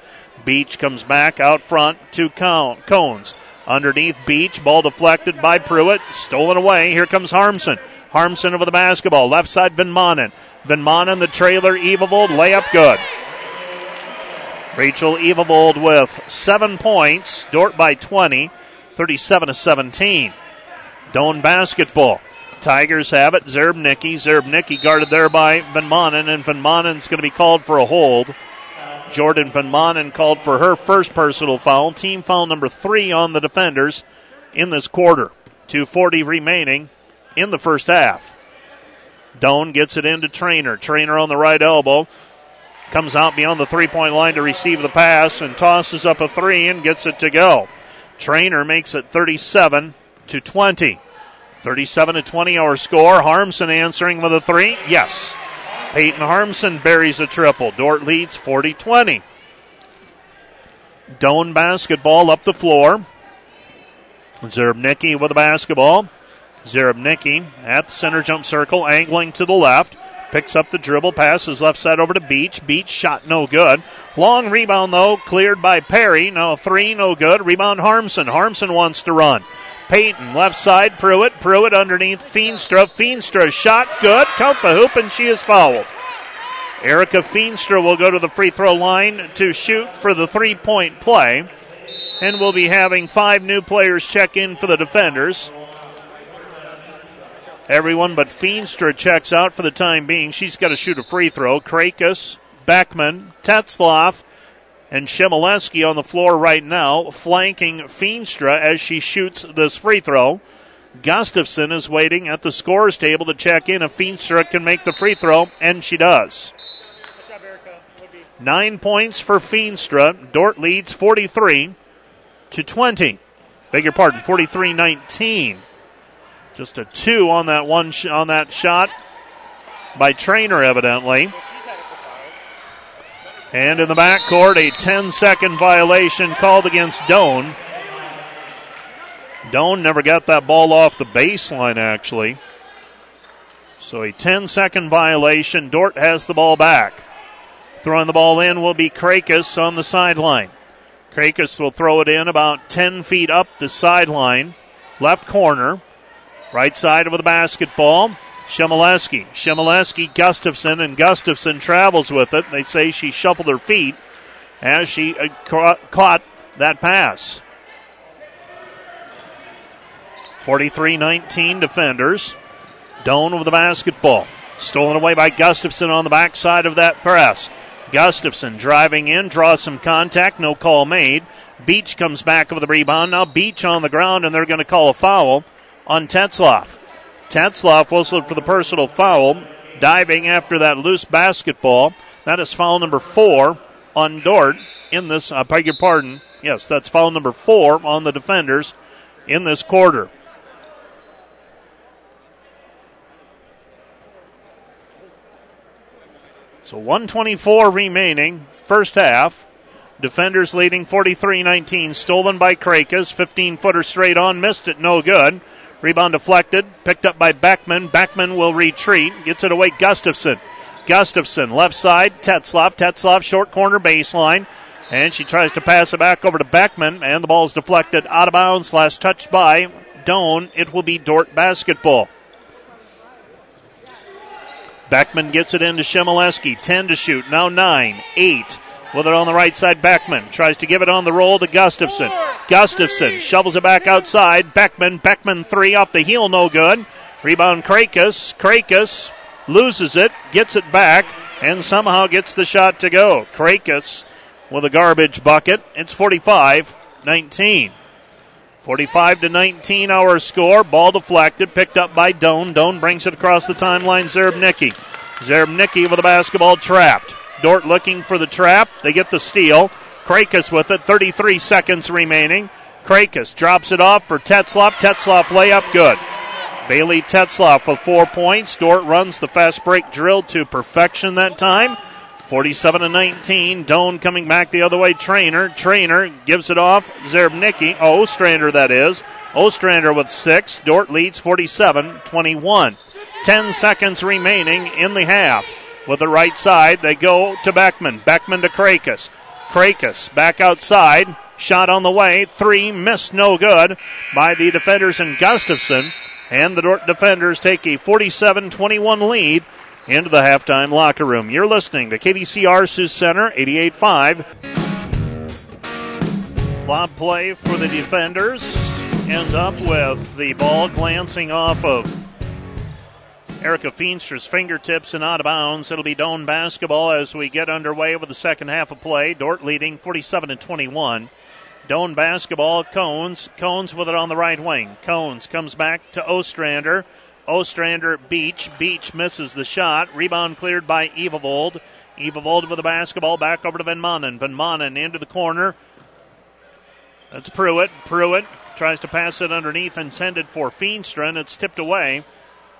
Beach comes back out front to Cones. Underneath Beach, ball deflected by Pruitt, stolen away. Here comes Harmson. Harmson over the basketball, left side Van Manen. Van Manen, the trailer, Evavold, layup good. Rachel Evavold with seven points. Dordt by 20, 37 to 17. Doane basketball. Tigers have it. Zerbnicki. Zerbnicki guarded there by Van Manen, and Van Manen's going to be called for a hold. Jordan Van Manen called for her first personal foul. Team foul number three on the defenders in this quarter. 2.40 remaining in the first half. Doane gets it into Trainer. Trainer on the right elbow. Comes out beyond the three point line to receive the pass and tosses up a three and gets it to go. Trainer makes it 37 to 20. 37 to 20 our score. Harmson answering with a three. Yes. Peyton Harmson buries a triple. Dordt leads 40 20. Doane basketball up the floor. Zerbnicki with the basketball. Zerbnicki at the center jump circle, angling to the left. Picks up the dribble, passes left side over to Beach. Beach shot no good. Long rebound though, cleared by Perry. No three, no good. Rebound Harmson. Harmson wants to run. Peyton, left side, Pruitt. Pruitt underneath Feenstra. Feenstra shot good. Count the hoop, and she is fouled. Erica Feenstra will go to the free throw line to shoot for the three point play. And we'll be having five new players check in for the defenders. Everyone but Feenstra checks out for the time being. She's got to shoot a free throw. Krakus, Beckman, Tetzloff, and Shemileski on the floor right now, flanking Feenstra as she shoots this free throw. Gustafson is waiting at the scores table to check in if Feenstra can make the free throw, and she does. Nine points for Feenstra. Dordt leads 43 to 20. Beg your pardon, 43 19. Just a two on that one sh- on that shot by Trainer, evidently. And in the backcourt, a 10 second violation called against Doane. Doane never got that ball off the baseline, actually. So a 10 second violation. Dordt has the ball back. Throwing the ball in will be Krakus on the sideline. Krakus will throw it in about 10 feet up the sideline, left corner. Right side of the basketball. Shemileski. Shemileski, Gustafson, and Gustafson travels with it. They say she shuffled her feet as she uh, ca- caught that pass. 43 19 defenders. Doane with the basketball. Stolen away by Gustafson on the backside of that press. Gustafson driving in, draws some contact, no call made. Beach comes back with the rebound. Now Beach on the ground, and they're going to call a foul on Tetzloff. Tetzloff whistled for the personal foul, diving after that loose basketball. That is foul number four on Dordt in this, I beg your pardon. Yes, that's foul number four on the defenders in this quarter. So 124 remaining, first half. Defenders leading 43 19. Stolen by Krakus. 15 footer straight on. Missed it. No good. Rebound deflected, picked up by Beckman. Beckman will retreat, gets it away. Gustafson. Gustafson, left side, Tetzloff. Tetzloff, short corner baseline. And she tries to pass it back over to Beckman, and the ball is deflected out of bounds, last touched by Doane. It will be Dordt basketball. Beckman gets it into Shemileski. 10 to shoot. Now 9, 8, with it on the right side, Beckman tries to give it on the roll to Gustafson. Gustafson shovels it back outside. Beckman, Beckman three off the heel, no good. Rebound Krakus. Krakus loses it, gets it back, and somehow gets the shot to go. Krakus with a garbage bucket. It's 45 19. 45 to 19 our score. Ball deflected, picked up by Doane. Doane brings it across the timeline. Zerbnicki. Zerbnicki with the basketball trapped. Dordt looking for the trap. They get the steal. Krakus with it. 33 seconds remaining. Krakus drops it off for Tetzloff. Tetzloff layup good. Bailey Tetzloff with four points. Dordt runs the fast break drill to perfection that time. 47 to 19. Doane coming back the other way. Trainer. Trainer gives it off. Zerbnicki. Oh, Ostrander, that is. Ostrander with six. Dordt leads 47 21. 10 seconds remaining in the half. With the right side, they go to Beckman. Beckman to Krakus. Krakus back outside. Shot on the way. Three missed, no good by the defenders in Gustafson. And the Dordt defenders take a 47 21 lead into the halftime locker room. You're listening to KDCR Sioux Center 88.5. Lob play for the defenders. End up with the ball glancing off of Erica Feenstra's fingertips and out of bounds. It'll be Doane basketball as we get underway with the second half of play. Dordt leading 47 to 21. Doane basketball. Cones. Cones with it on the right wing. Cones comes back to Ostrander. Ostrander Beach. Beach misses the shot. Rebound cleared by Evavold. Evavold with the basketball back over to Van Manen. Van Manen into the corner. That's Pruitt. Pruitt tries to pass it underneath, and send it for Feenstra, and it's tipped away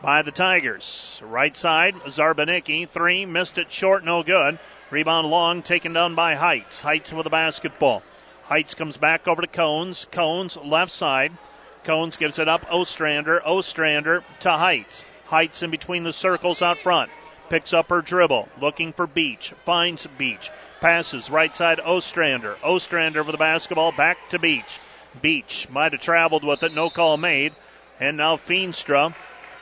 by the Tigers. Right side, Zarbanicki. Three, missed it short, no good. Rebound long, taken down by Heights. Heights with the basketball. Heights comes back over to Cones. Cones, left side. Cones gives it up. Ostrander. Ostrander to Heights. Heights in between the circles out front. Picks up her dribble. Looking for Beach. Finds Beach. Passes right side Ostrander. Ostrander with the basketball back to Beach. Beach might have traveled with it. No call made. And now Feenstra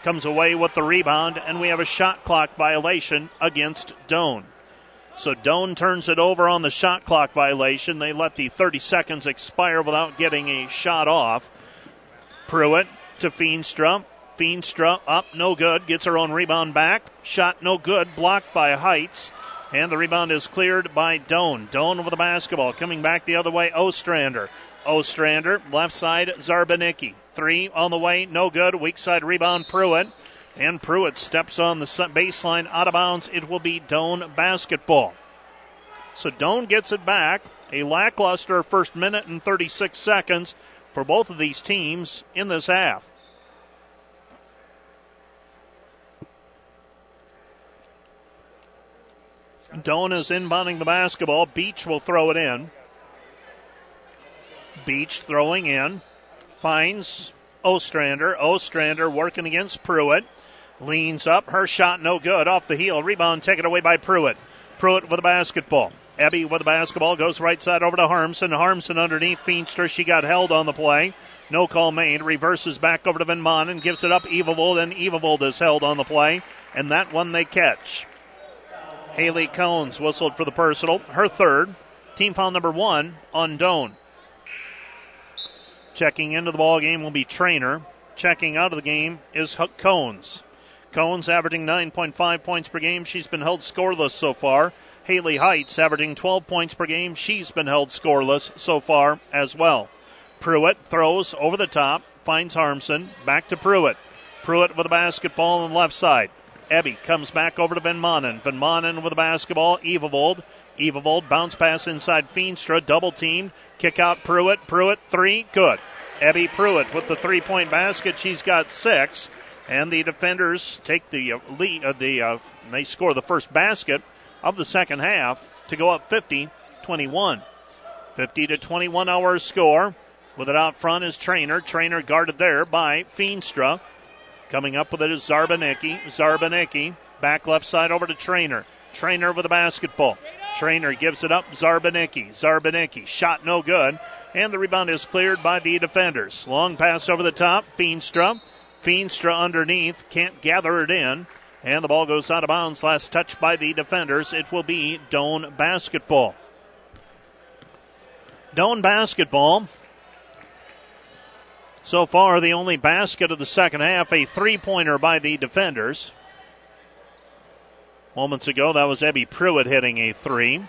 comes away with the rebound, and we have a shot clock violation against Doane. So Doane turns it over on the shot clock violation. They let the 30 seconds expire without getting a shot off. Pruitt to Feenstra. Feenstra up, no good. Gets her own rebound back. Shot no good. Blocked by Heights. And the rebound is cleared by Doane. Doane with the basketball. Coming back the other way, Ostrander. Ostrander, left side, Zarbanicki. Three on the way, no good. Weak side rebound, Pruitt. And Pruitt steps on the baseline out of bounds. It will be Doane basketball. So Doane gets it back. A lackluster first minute and 36 seconds for both of these teams in this half. Doane is inbounding the basketball. Beach will throw it in. Beach throwing in. Finds Ostrander. Ostrander working against Pruitt. Leans up. Her shot no good. Off the heel. Rebound taken away by Pruitt. Pruitt with the basketball. Ebby with the basketball goes right side over to Harmson. Harmson underneath Feenstra. She got held on the play. No call made. Reverses back over to Van and gives it up Evavold. And Evavold is held on the play. And that one they catch. Haley Cones whistled for the personal. Her third. Team foul number one on Doane. Checking into the ball game will be Trainer. Checking out of the game is Cones. Cones averaging 9.5 points per game. She's been held scoreless so far. Haley Heights averaging 12 points per game. She's been held scoreless so far as well. Pruitt throws over the top, finds Harmson. Back to Pruitt. Pruitt with the basketball on the left side. Ebby comes back over to Van Manen. Van Manen with the basketball. Evavold. Evavold bounce pass inside Feenstra. Double team. Kick out Pruitt. Pruitt three. Good. Ebby Pruitt with the three point basket. She's got six. And the defenders take the uh, lead. Uh, the uh, they score the first basket of the second half to go up 50 21. 50 to 21 our score. With it out front is Trainer. Trainer guarded there by Feenstra. Coming up with it is Zarbanicki. Zarbanicki back left side over to Trainer. Trainer with the basketball. Trainer gives it up. Zarbanicki. Zarbanicki. Shot no good. And the rebound is cleared by the defenders. Long pass over the top. Feenstra. Feenstra underneath. Can't gather it in. And the ball goes out of bounds. Last touch by the defenders. It will be Doane basketball. Doane basketball. So far, the only basket of the second half, a three pointer by the defenders. Moments ago, that was Ebby Pruitt hitting a three.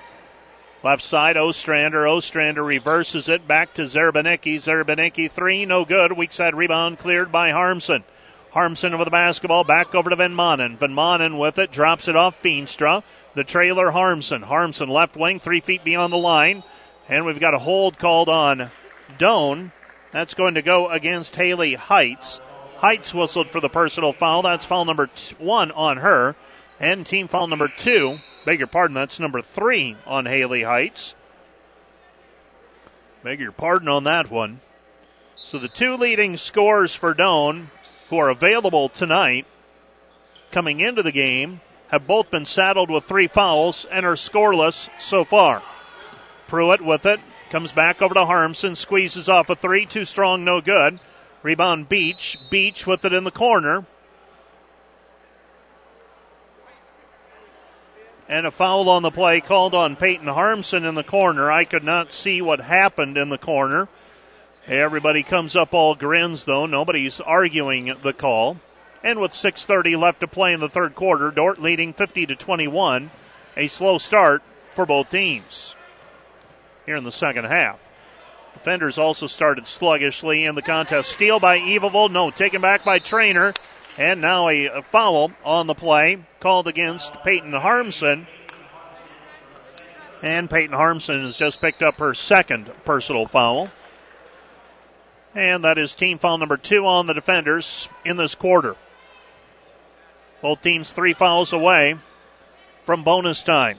Left side, Ostrander. Ostrander reverses it back to Zerbanicki. Zerbanicki, three, no good. Weak side rebound cleared by Harmson. Harmson with the basketball, back over to Van Manen. Van Manen with it, drops it off Feenstra. The trailer, Harmson. Harmson left wing, three feet beyond the line. And we've got a hold called on Doane. That's going to go against Haley Heights. Heights whistled for the personal foul. That's foul number one on her. And team foul number two Beg your pardon, that's number three on Haley Heights. Beg your pardon on that one. So the two leading scores for Doane, who are available tonight, coming into the game, have both been saddled with three fouls and are scoreless so far. Pruitt with it, comes back over to Harmson, squeezes off a three, too strong, no good. Rebound Beach. Beach with it in the corner. And a foul on the play called on Peyton Harmson in the corner. I could not see what happened in the corner. Everybody comes up all grins though. Nobody's arguing the call. And with 6:30 left to play in the third quarter, Dordt leading 50 to 21. A slow start for both teams here in the second half. Defenders also started sluggishly in the contest. Steal by Evil, no, taken back by Trainer. And now a, foul on the play called against Peyton Harmson. And Peyton Harmson has just picked up her second personal foul. And that is team foul number two on the defenders in this quarter. Both teams three fouls away from bonus time.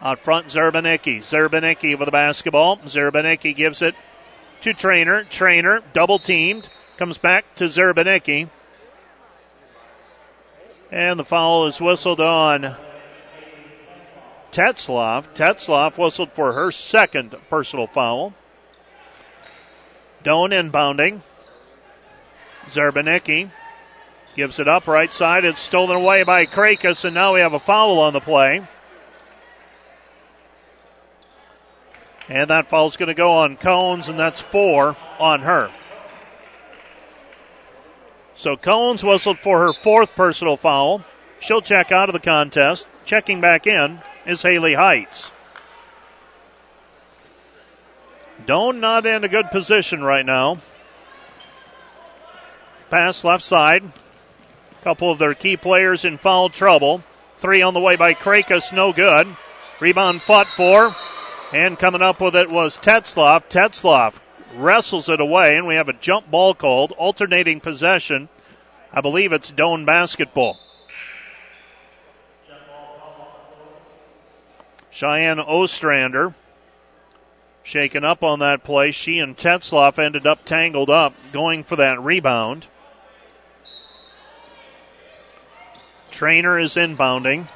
Out front, Zerbanicki. Zerbanicki with the basketball. Zerbanicki gives it to Trainer. Trainer double teamed. Comes back to Zerbanicki. And the foul is whistled on Tetzloff. Tetzloff whistled for her second personal foul. Doane inbounding. Zerbanicki gives it up right side. It's stolen away by Krakus, and now we have a foul on the play. And that foul is going to go on Cones, and that's four on her. So Cones whistled for her fourth personal foul. She'll check out of the contest. Checking back in is Haley Heights. Doane not in a good position right now. Pass left side. Couple of their key players in foul trouble. Three on the way by Krakus, no good. Rebound fought for. And coming up with it was Tetzloff. Tetzloff wrestles it away, and we have a jump ball called, alternating possession. I believe it's Doane basketball. Cheyenne Ostrander shaken up on that play. She and Tetzloff ended up tangled up going for that rebound. Trainer is inbounding.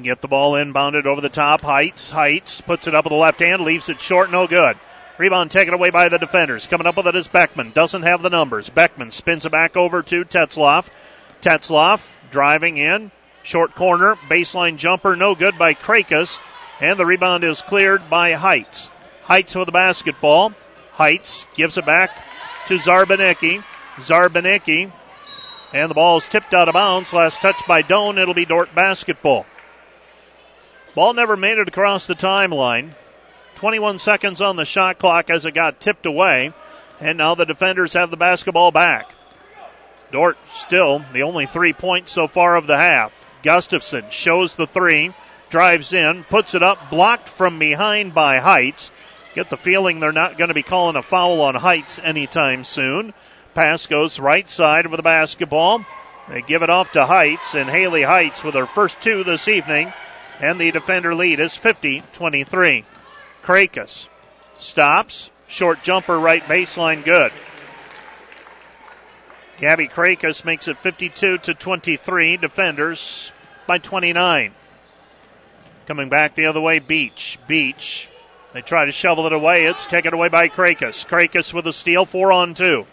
Get the ball inbounded over the top. Heights, Heights puts it up with the left hand, leaves it short, no good. Rebound taken away by the defenders. Coming up with it is Beckman. Doesn't have the numbers. Beckman spins it back over to Tetzloff. Tetzloff driving in. Short corner. Baseline jumper. No good by Krakus. And the rebound is cleared by Heights. Heights with the basketball. Heights gives it back to Zarbanicki. Zarbanicki. And the ball is tipped out of bounds. Last touch by Doane. It'll be Dordt basketball. Ball never made it across the timeline. 21 seconds on the shot clock as it got tipped away. And now the defenders have the basketball back. Dordt still the only three points so far of the half. Gustafson shows the three, drives in, puts it up, blocked from behind by Heights. Get the feeling they're not going to be calling a foul on Heights anytime soon. Pass goes right side of the basketball. They give it off to Heights, and Haley Heights with her first two this evening. And the defender lead is 50 23. Krakus stops. Short jumper right baseline good. Gabby Krakus makes it 52 to 23. Defenders by 29. Coming back the other way, Beach. Beach. They try to shovel it away. It's taken away by Krakus. Krakus with a steal, four on two.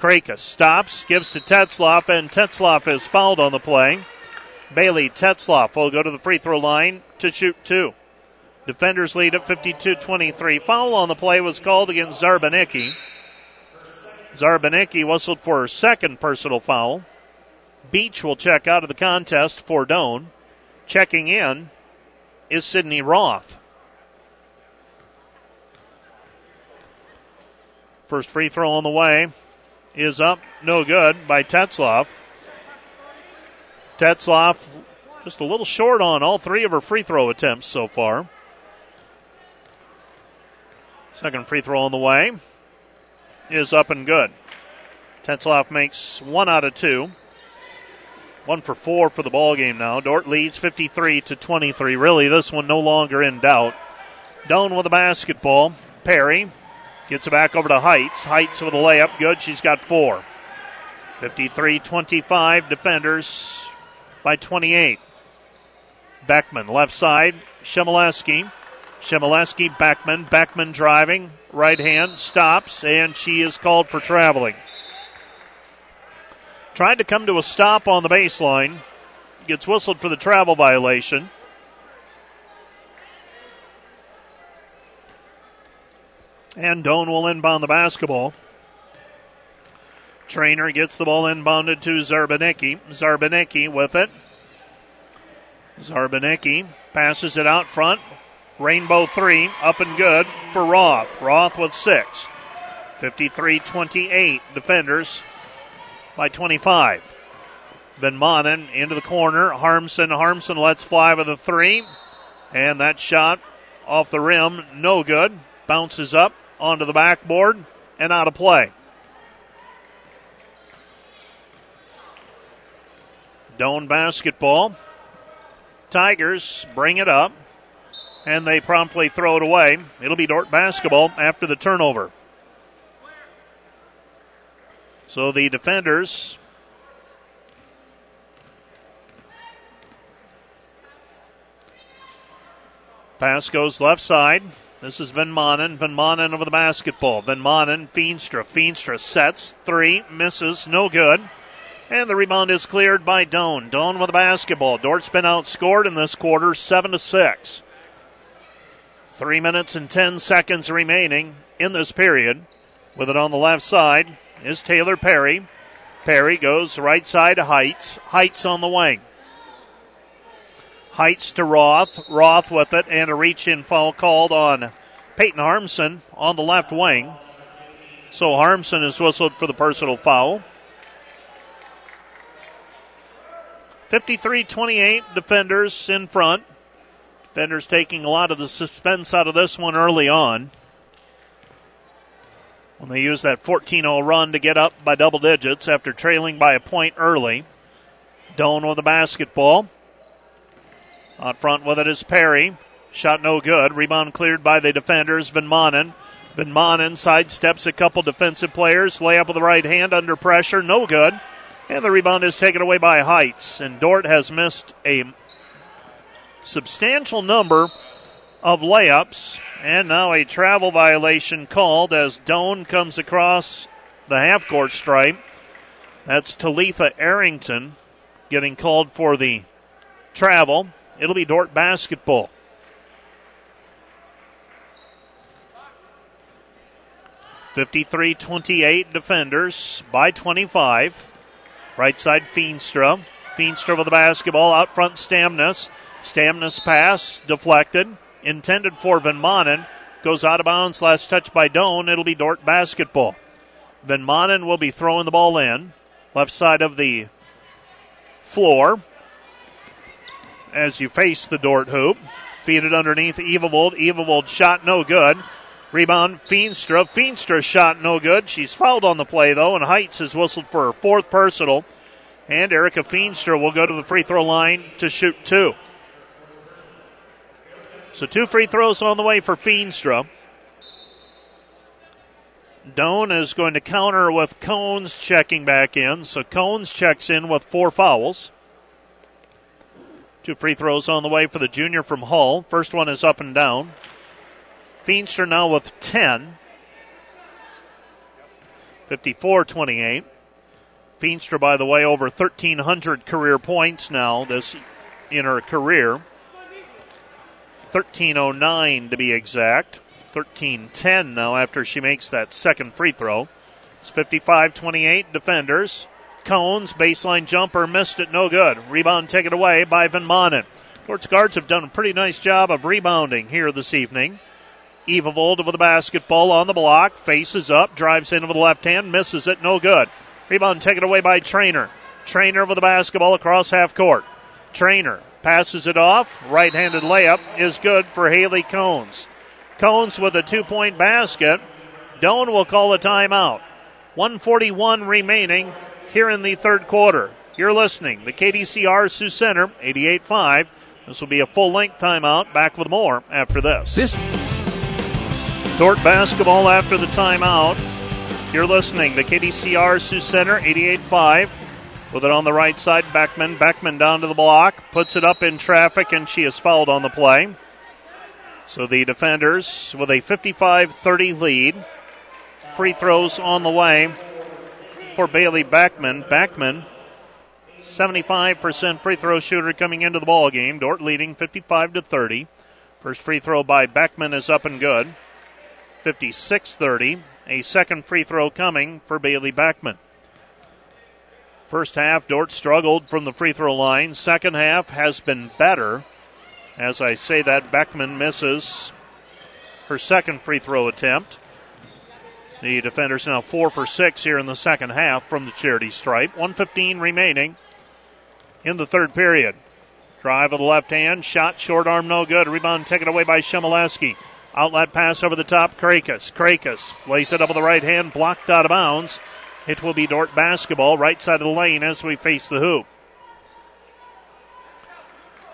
Krakus stops, gives to Tetzloff, and Tetzloff is fouled on the play. Bailey Tetzloff will go to the free throw line to shoot two. Defenders lead at 52 23. Foul on the play was called against Zarbanicki. Zarbanicki whistled for her second personal foul. Beach will check out of the contest for Doane. Checking in is Sydney Roth. First free throw on the way is up, no good by Tetzloff. Tetzloff just a little short on all three of her free throw attempts so far. Second free throw on the way is up and good. Tetzloff makes one out of two. One for four for the ball game now. Dordt leads 53 to 23. Really, this one no longer in doubt. Doane with the basketball. Perry gets it back over to Heights. Heights with a layup. Good. She's got four. 53 25. Defenders by 28. Beckman, left side. Shemileski. Shemileski, Beckman. Beckman driving. Right hand stops, and she is called for traveling. Tried to come to a stop on the baseline. Gets whistled for the travel violation. And Doane will inbound the basketball. Trainer gets the ball inbounded to Zarbanicki. Zarbanicki with it. Zarbanicki passes it out front. Rainbow three, up and good for Roth. Roth with six. 53 28. Defenders by 25. Van Manen into the corner. Harmson. Harmson lets fly with a three. And that shot off the rim, no good. Bounces up onto the backboard and out of play. Doane basketball. Tigers bring it up, and they promptly throw it away. It'll be Dordt basketball after the turnover. So the defenders Pass goes left side. This is Van Manen. Van Manen over the basketball. Van Manen, Feenstra. Feenstra sets. Three. Misses. No good. And the rebound is cleared by Doane. Doane with the basketball. Dordt's been outscored in this quarter, seven to six. Three minutes and ten seconds remaining in this period. With it on the left side is Taylor Perry. Perry goes right side to Heights. Heights on the wing. Heights to Roth. Roth with it and a reach in foul called on Peyton Harmson on the left wing. So Harmson is whistled for the personal foul. 53 28 defenders in front. Defenders taking a lot of the suspense out of this one early on. When they use that 14 0 run to get up by double digits after trailing by a point early. Doane with the basketball. Out front with it is Perry. Shot no good. Rebound cleared by the defenders. Van Manen. Van Manen sidesteps a couple defensive players. Layup with the right hand under pressure. No good. And the rebound is taken away by Heights. And Dordt has missed a substantial number of layups. And now a travel violation called as Doane comes across the half court stripe. That's Talitha Arrington getting called for the travel. It'll be Dordt basketball. Fifty-three twenty-eight defenders by twenty-five. Right side, Feenstra. Feenstra with the basketball. Out front, Stamnus. Stamnus pass deflected. Intended for Van Manen. Goes out of bounds. Last touch by Doane. It'll be Dordt basketball. Van Manen will be throwing the ball in. Left side of the floor. As you face the Dordt hoop. Feed it underneath Evavold. Evavold shot no good. Rebound, Feenstra. Feenstra shot no good. She's fouled on the play, though, and Heights is whistled for her fourth personal. And Erica Feenstra will go to the free throw line to shoot two. So two free throws on the way for Feenstra. Doane is going to counter with Cones checking back in. So Cones checks in with four fouls. Two free throws on the way for the junior from Hull. First one is up and down. Feenstra now with 10. 54 28. Feenstra, by the way, over 1,300 career points now this in her career. 1309 to be exact. 1310 now after she makes that second free throw. It's 55 28 defenders. Cones, baseline jumper, missed it, no good. Rebound taken away by Van Manen. Dordt's guards have done a pretty nice job of rebounding here this evening. Evavold with the basketball on the block, faces up, drives in with the left hand, misses it, no good. Rebound taken away by Trainer. Trainer with the basketball across half court. Trainer passes it off. Right handed layup is good for Haley Cones. Cones with a two point basket. Doane will call a timeout. 141 remaining here in the third quarter. You're listening. The KDCR Sioux Center, 88.5. This will be a full length timeout. Back with more after this. This Dordt basketball after the timeout. You're listening. The KDCR Sioux Center, 88.5. With it on the right side, Beckman. Beckman down to the block, puts it up in traffic, and she is fouled on the play. So the defenders with a 55 30 lead. Free throws on the way for Bailey Backman. Backman, 75% free throw shooter coming into the ball game. Dordt leading 55 to 30. First free throw by Beckman is up and good. 56 30. A second free throw coming for Bailey Beckman. First half, Dordt struggled from the free throw line. Second half has been better. As I say that, Beckman misses her second free throw attempt. The defenders now four for six here in the second half from the charity stripe. 115 remaining in the third period. Drive of the left hand, shot short arm, no good. Rebound taken away by Shemileski. Outlet pass over the top, Krakus. Krakus lays it up with the right hand, blocked out of bounds. It will be Dordt basketball, right side of the lane as we face the hoop.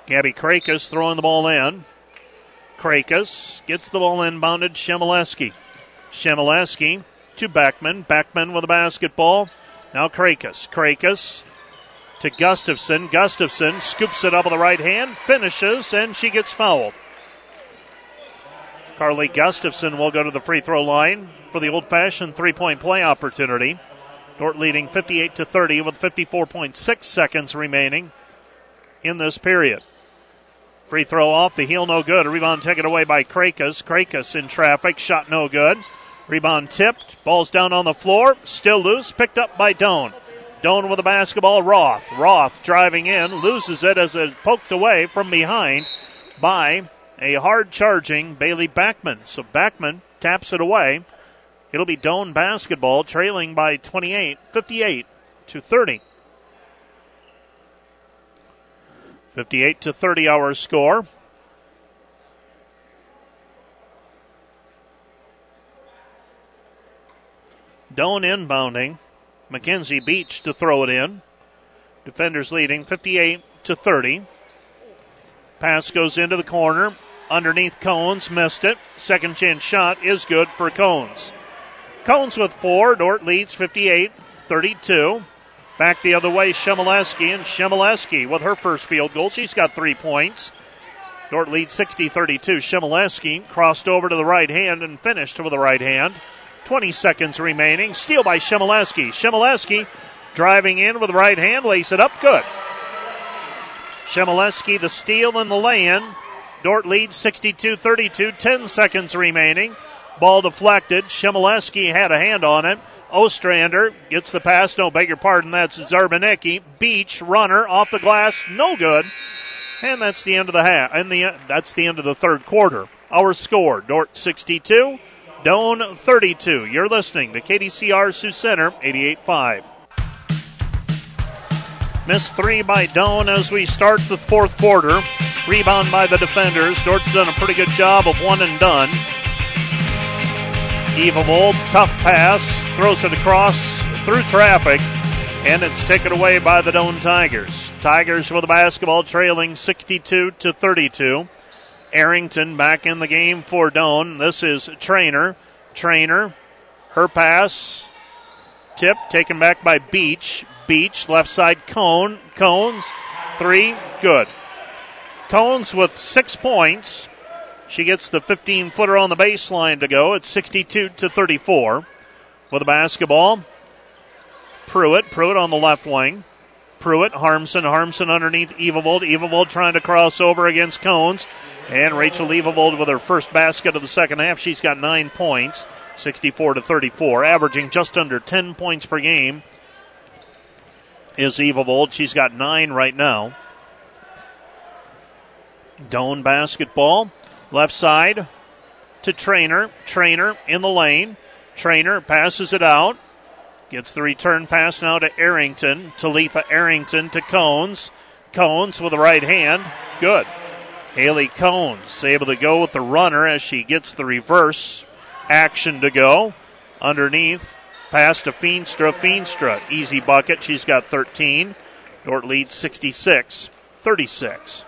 Gabby Krakus throwing the ball in. Krakus gets the ball inbounded. Shemileski. Shemileski to Beckman. Beckman with the basketball. Now Krakus. Krakus to Gustafson. Gustafson scoops it up with the right hand, finishes, and she gets fouled. Carly Gustafson will go to the free throw line for the old fashioned three point play opportunity. Dordt leading 58 to 30 with 54.6 seconds remaining in this period. Free throw off the heel, no good. Rebound taken away by Krakus. Krakus in traffic, shot no good. Rebound tipped, ball's down on the floor, still loose, picked up by Doane. Doane with the basketball, Roth. Roth driving in, loses it as it poked away from behind by a hard charging Bailey Backman. So Backman taps it away. It'll be Doane basketball trailing by 28, 58 to 30. 58 to 30 our score. Doane inbounding. McKenzie Beach to throw it in. Defenders leading 58 to 30. Pass goes into the corner. Underneath Cones, missed it. Second chance shot is good for Cones. Cones with four. Dordt leads 58 32. Back the other way, Shemileski, and Shemileski with her first field goal. She's got three points. Dordt leads 60 32. Shemileski crossed over to the right hand and finished with the right hand. 20 seconds remaining. Steal by Shemileski. Shemileski driving in with the right hand, lace it up, good. Shemileski the steal and the lay in. Dordt leads 62 32. 10 seconds remaining. Ball deflected. Shemileski had a hand on it. Ostrander gets the pass. No, beg your pardon. That's Zarbanicki. Beach runner off the glass. No good. And that's the end of the half. And the that's the end of the third quarter. Our score: Dordt 62, Doane 32. You're listening to KDCR Sioux Center 88.5. Missed three by Doane as we start the fourth quarter. Rebound by the defenders. Dordt's done a pretty good job of one and done. Evavold, tough pass, throws it across through traffic, and it's taken away by the Doane Tigers. Tigers with the basketball trailing 62 to 32. Arrington back in the game for Doane. This is Trainer. Trainer, her pass, tip taken back by Beach. Beach, left side cone. Cones, three, good. Cones with six points. She gets the 15 footer on the baseline to go. It's 62 to 34 with the basketball. Pruitt, Pruitt on the left wing. Pruitt, Harmsen, Harmsen underneath Evavold. Evavold trying to cross over against Cones. And Rachel Evavold with her first basket of the second half. She's got nine points, 64 to 34, averaging just under 10 points per game. Is Evavold. She's got nine right now. Doane basketball. Left side to Trainer. Trainer in the lane. Trainer passes it out. Gets the return pass now to Arrington. Talitha Arrington to Cones. Cones with the right hand. Good. Haley Cones able to go with the runner as she gets the reverse action to go. Underneath, pass to Feenstra. Feenstra, easy bucket. She's got 13. Dordt leads 66 36.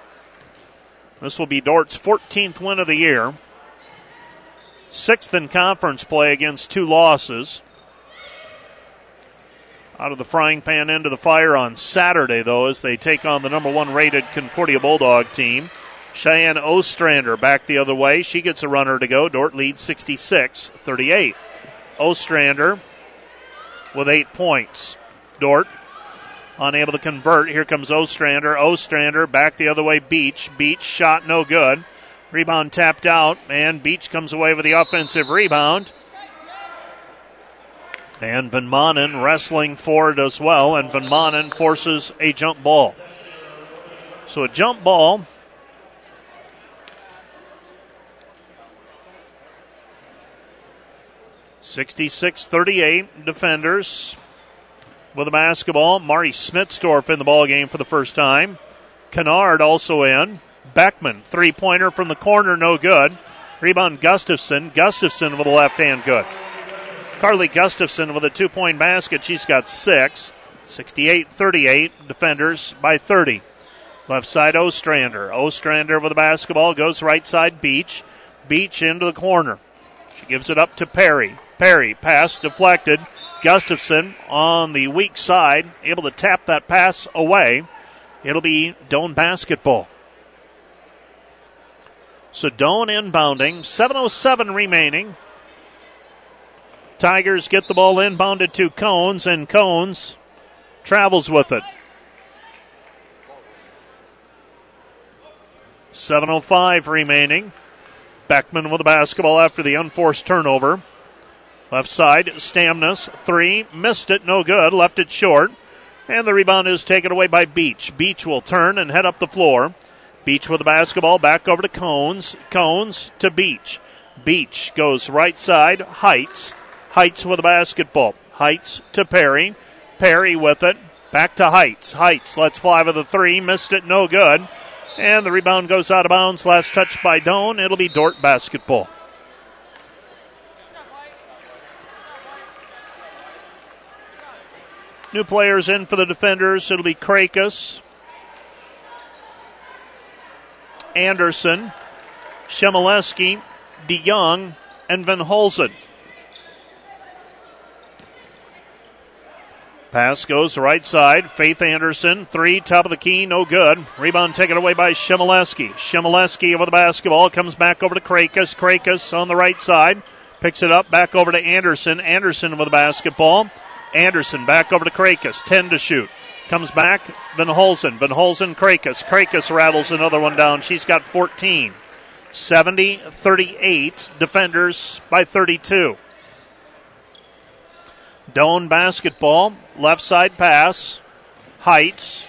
This will be Dordt's 14th win of the year. Sixth in conference play against two losses. Out of the frying pan into the fire on Saturday, though, as they take on the number one rated Concordia Bulldog team. Cheyenne Ostrander back the other way. She gets a runner to go. Dordt leads 66 38. Ostrander with eight points. Dordt unable to convert. Here comes Ostrander. Ostrander back the other way. Beach. Beach shot no good. Rebound tapped out, and Beach comes away with the offensive rebound. And Van Manen wrestling for it as well, and Van Manen forces a jump ball. So a jump ball. Sixty-six thirty-eight defenders with the basketball. Mari Smitsdorf in the ball game for the first time. Kennard also in. Beckman, three pointer from the corner, no good. Rebound Gustafson. Gustafson with a left hand, good. Carly Gustafson with a two point basket. She's got six. 68 38. Defenders by 30. Left side Ostrander. Ostrander with the basketball goes right side Beach. Beach into the corner. She gives it up to Perry. Perry pass deflected. Gustafson on the weak side, able to tap that pass away. It'll be Doane basketball. So Doane inbounding. 7.07 remaining. Tigers get the ball inbounded to Cones, and Cones travels with it. 7.05 remaining. Beckman with the basketball after the unforced turnover. Left side, Stamnus, three, missed it, no good, left it short. And the rebound is taken away by Beach. Beach will turn and head up the floor. Beach with the basketball back over to Cones. Cones to Beach. Beach goes right side. Heights. Heights with the basketball. Heights to Perry. Perry with it. Back to Heights. Heights lets fly with the three. Missed it. No good. And the rebound goes out of bounds. Last touch by Doane. It'll be Dordt basketball. New players in for the defenders. It'll be Krakus, Anderson, Shemileski, DeYoung, and Van Holzen. Pass goes right side. Faith Anderson, three, top of the key, no good. Rebound taken away by Shemileski. Shemileski with the basketball comes back over to Krakus. Krakus on the right side picks it up back over to Anderson. Anderson with the basketball. Anderson back over to Krakus. 10 to shoot. Comes back, Van Holzen. Van Holzen, Krakus. Krakus rattles another one down. She's got 14. 70 38. Defenders by 32. Doane basketball. Left side pass. Heights.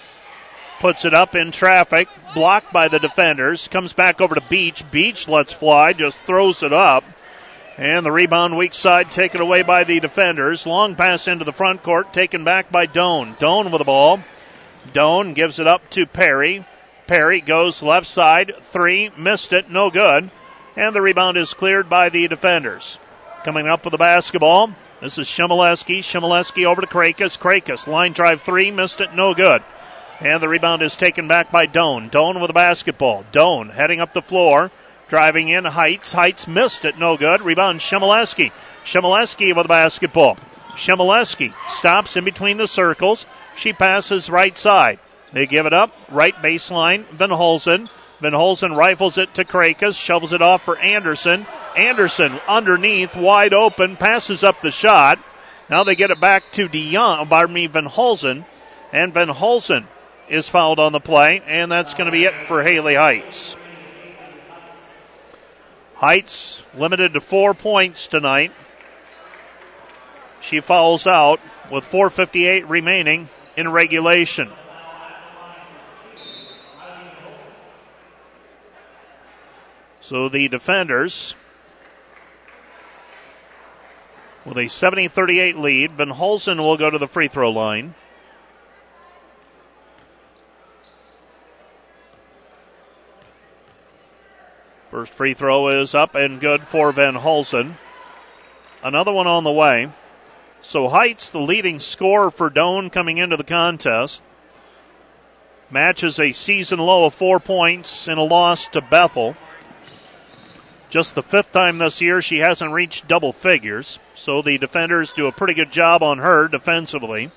Puts it up in traffic. Blocked by the defenders. Comes back over to Beach. Beach lets fly. Just throws it up. And the rebound weak side taken away by the defenders. Long pass into the front court, taken back by Doane. Doane with the ball. Doane gives it up to Perry. Perry goes left side, three, missed it, no good. And the rebound is cleared by the defenders. Coming up with the basketball, this is Shemileski. Shemileski over to Krakus. Krakus, line drive three, missed it, no good. And the rebound is taken back by Doane. Doane with the basketball. Doane heading up the floor. Driving in Heights. Heights missed it. No good. Rebound Shemileski. Shemileski with the basketball. Shemileski stops in between the circles. She passes right side. They give it up. Right baseline. Van Holzen. Van Holzen rifles it to Krakus. Shovels it off for Anderson. Anderson underneath, wide open, passes up the shot. Now they get it back to DeYoung, pardon me, Van Holzen. And Van Holzen is fouled on the play, and that's going to be it for Haley Heights. Heights limited to four points tonight. She fouls out with 4.58 remaining in regulation. So the defenders, with a 70 38 lead, Van Holzen will go to the free throw line. First free throw is up and good for Van Holzen. Another one on the way. So Heights, the leading scorer for Doane coming into the contest, matches a season low of four points in a loss to Bethel. Just the fifth time this year she hasn't reached double figures, so the defenders do a pretty good job on her defensively.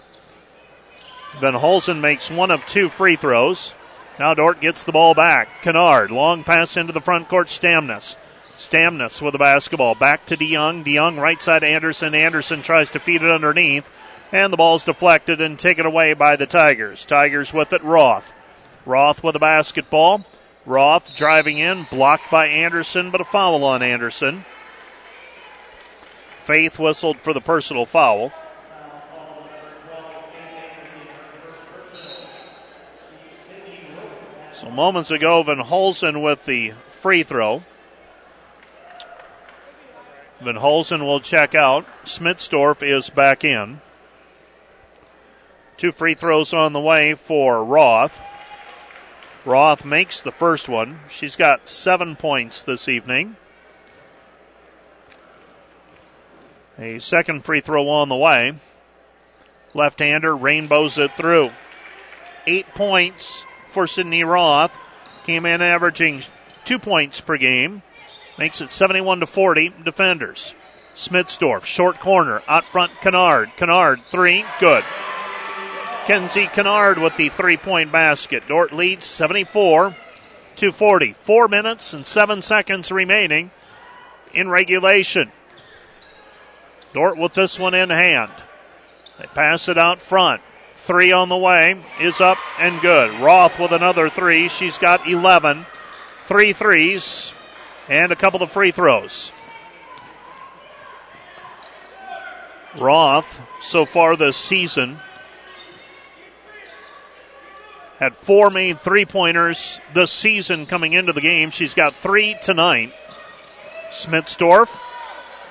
Van Holzen makes one of two free throws. Now Dordt gets the ball back. Kennard, long pass into the front court, Stamnus. Stamnus with the basketball. Back to DeYoung. DeYoung right side Anderson. Anderson tries to feed it underneath. And the ball's deflected and taken away by the Tigers. Tigers with it, Roth. Roth with the basketball. Roth driving in, blocked by Anderson, but a foul on Anderson. Faith whistled for the personal foul. So moments ago, Van Holzen with the free throw. Van Holzen will check out. Smitsdorf is back in. Two free throws on the way for Roth. Roth makes the first one. She's got seven points this evening. A second free throw on the way. Left hander rainbows it through. Eight points for Sydney Roth. Came in averaging two points per game. Makes it 71 to 40. Defenders. Smitsdorf, short corner, out front, Kennard. Kennard, three, good. Kenzie Kennard with the three point basket. Dordt leads 74 to 40. Four minutes and seven seconds remaining in regulation. Dordt with this one in hand. They pass it out front. Three on the way is up and good. Roth with another three. She's got 11. Three threes and a couple of free throws. Roth, so far this season, had four made three pointers this season coming into the game. She's got three tonight. Smitsdorf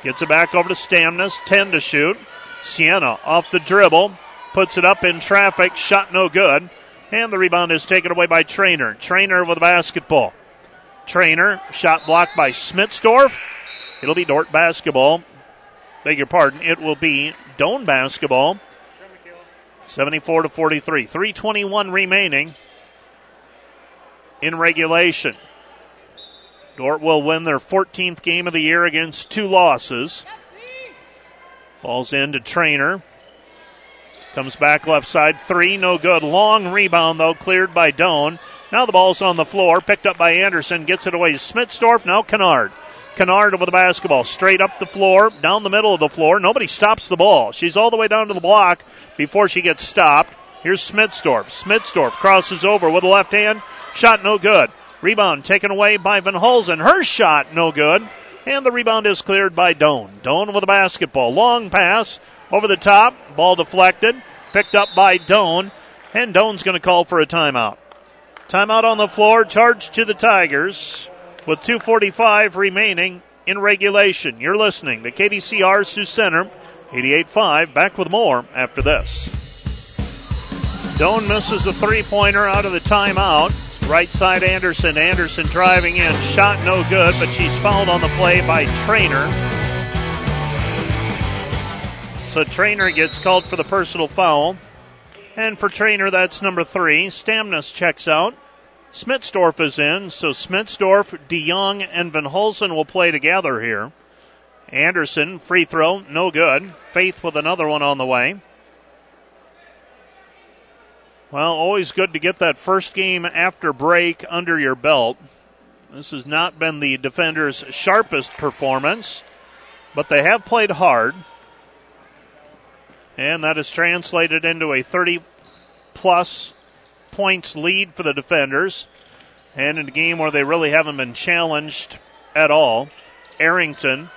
gets it back over to Stamnus, 10 to shoot. Sienna off the dribble, puts it up in traffic, shot no good. And the rebound is taken away by Trainer. Trainer with the basketball. Trainer, shot blocked by Smitsdorf. It'll be Dordt basketball. Beg your pardon. It will be Doane basketball. 74 to 43. 321 remaining in regulation. Dordt will win their 14th game of the year against two losses. Ball's in to Trainer. Comes back left side. Three, no good. Long rebound, though, cleared by Doane. Now the ball's on the floor, picked up by Anderson, gets it away. Smitsdorf, now Kennard. Kennard with the basketball, straight up the floor, down the middle of the floor. Nobody stops the ball. She's all the way down to the block before she gets stopped. Here's Smitsdorf. Smitsdorf crosses over with a left hand. Shot no good. Rebound taken away by Van Holzen. Her shot no good. And the rebound is cleared by Doane. Doane with the basketball. Long pass over the top. Ball deflected. Picked up by Doane, And Doane's going to call for a timeout. Timeout on the floor. Charge to the Tigers with 2.45 remaining in regulation. You're listening to KDCR Sioux Center, 88.5. Back with more after this. Doane misses a three pointer out of the timeout. Right side Anderson. Anderson driving in. Shot no good, but she's fouled on the play by Trainer. So Trainer gets called for the personal foul. And for Trainer, that's number three. Stamnus checks out. Smitsdorf is in, so Smitsdorf, DeYoung, and Van Holzen will play together here. Anderson, free throw, no good. Faith with another one on the way. Well, always good to get that first game after break under your belt. This has not been the defenders' sharpest performance, but they have played hard. And that is translated into a 30 plus points lead for the defenders. And in a game where they really haven't been challenged at all, Arrington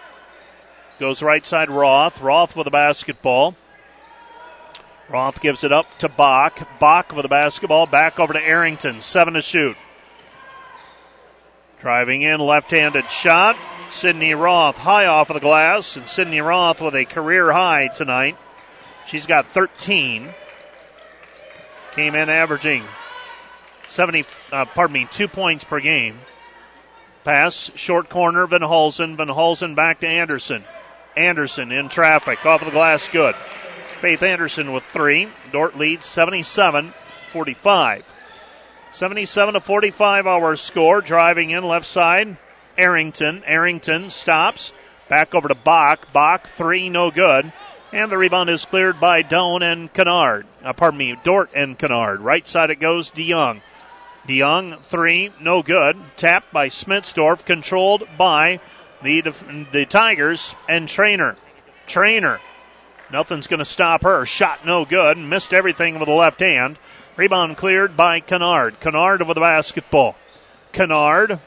goes right side Roth. Roth with a basketball. Roth gives it up to Bach. Bach with a basketball. Back over to Arrington. Seven to shoot. Driving in, left handed shot. Sydney Roth high off of the glass, and Sydney Roth with a career high tonight. She's got 13. Came in averaging 70, uh, pardon me, two points per game. Pass, short corner, Van Hulsen. Van Hulsen back to Anderson. Anderson in traffic, off of the glass, good. Faith Anderson with three. Dordt leads 77 45. 77 to 45 our score. Driving in left side. Arrington. Arrington stops. Back over to Bach. Bach, three, no good. And the rebound is cleared by Doane and Kennard. Uh, pardon me, Dordt and Kennard. Right side it goes, DeYoung. DeYoung, three, no good. Tapped by Smitsdorf, controlled by the, the Tigers and Trainer. Trainer. Nothing's going to stop her. Shot no good. Missed everything with the left hand. Rebound cleared by Kennard. Kennard with the basketball. Kennard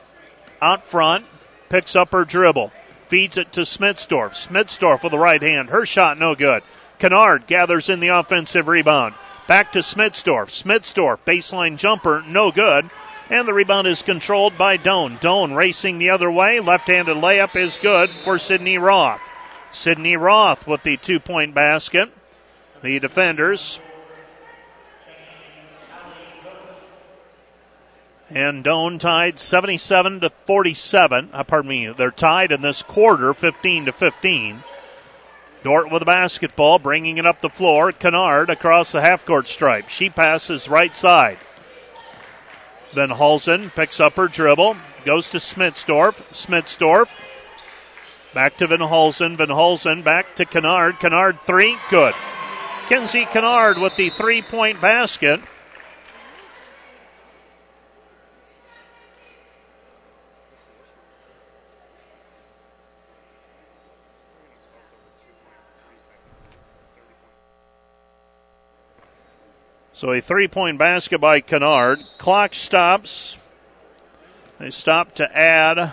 out front, picks up her dribble, feeds it to Smitsdorf. Smitsdorf with the right hand. Her shot no good. Kennard gathers in the offensive rebound. Back to Smitsdorf. Smitsdorf, baseline jumper, no good. And the rebound is controlled by Doane. Doane racing the other way. Left handed layup is good for Sydney Roth. Sydney Roth with the two point basket. The defenders. And Doane tied 77 to 47. Uh, pardon me, they're tied in this quarter 15 to 15. Dordt with the basketball, bringing it up the floor. Kennard across the half court stripe. She passes right side. Then Hulsen picks up her dribble, goes to Smitsdorf. Smitsdorf back to Van Hulsen. Van Hulsen back to Kennard. Kennard three, good. Kenzie Kennard with the three point basket. So a three point basket by Kennard. Clock stops. They stop to add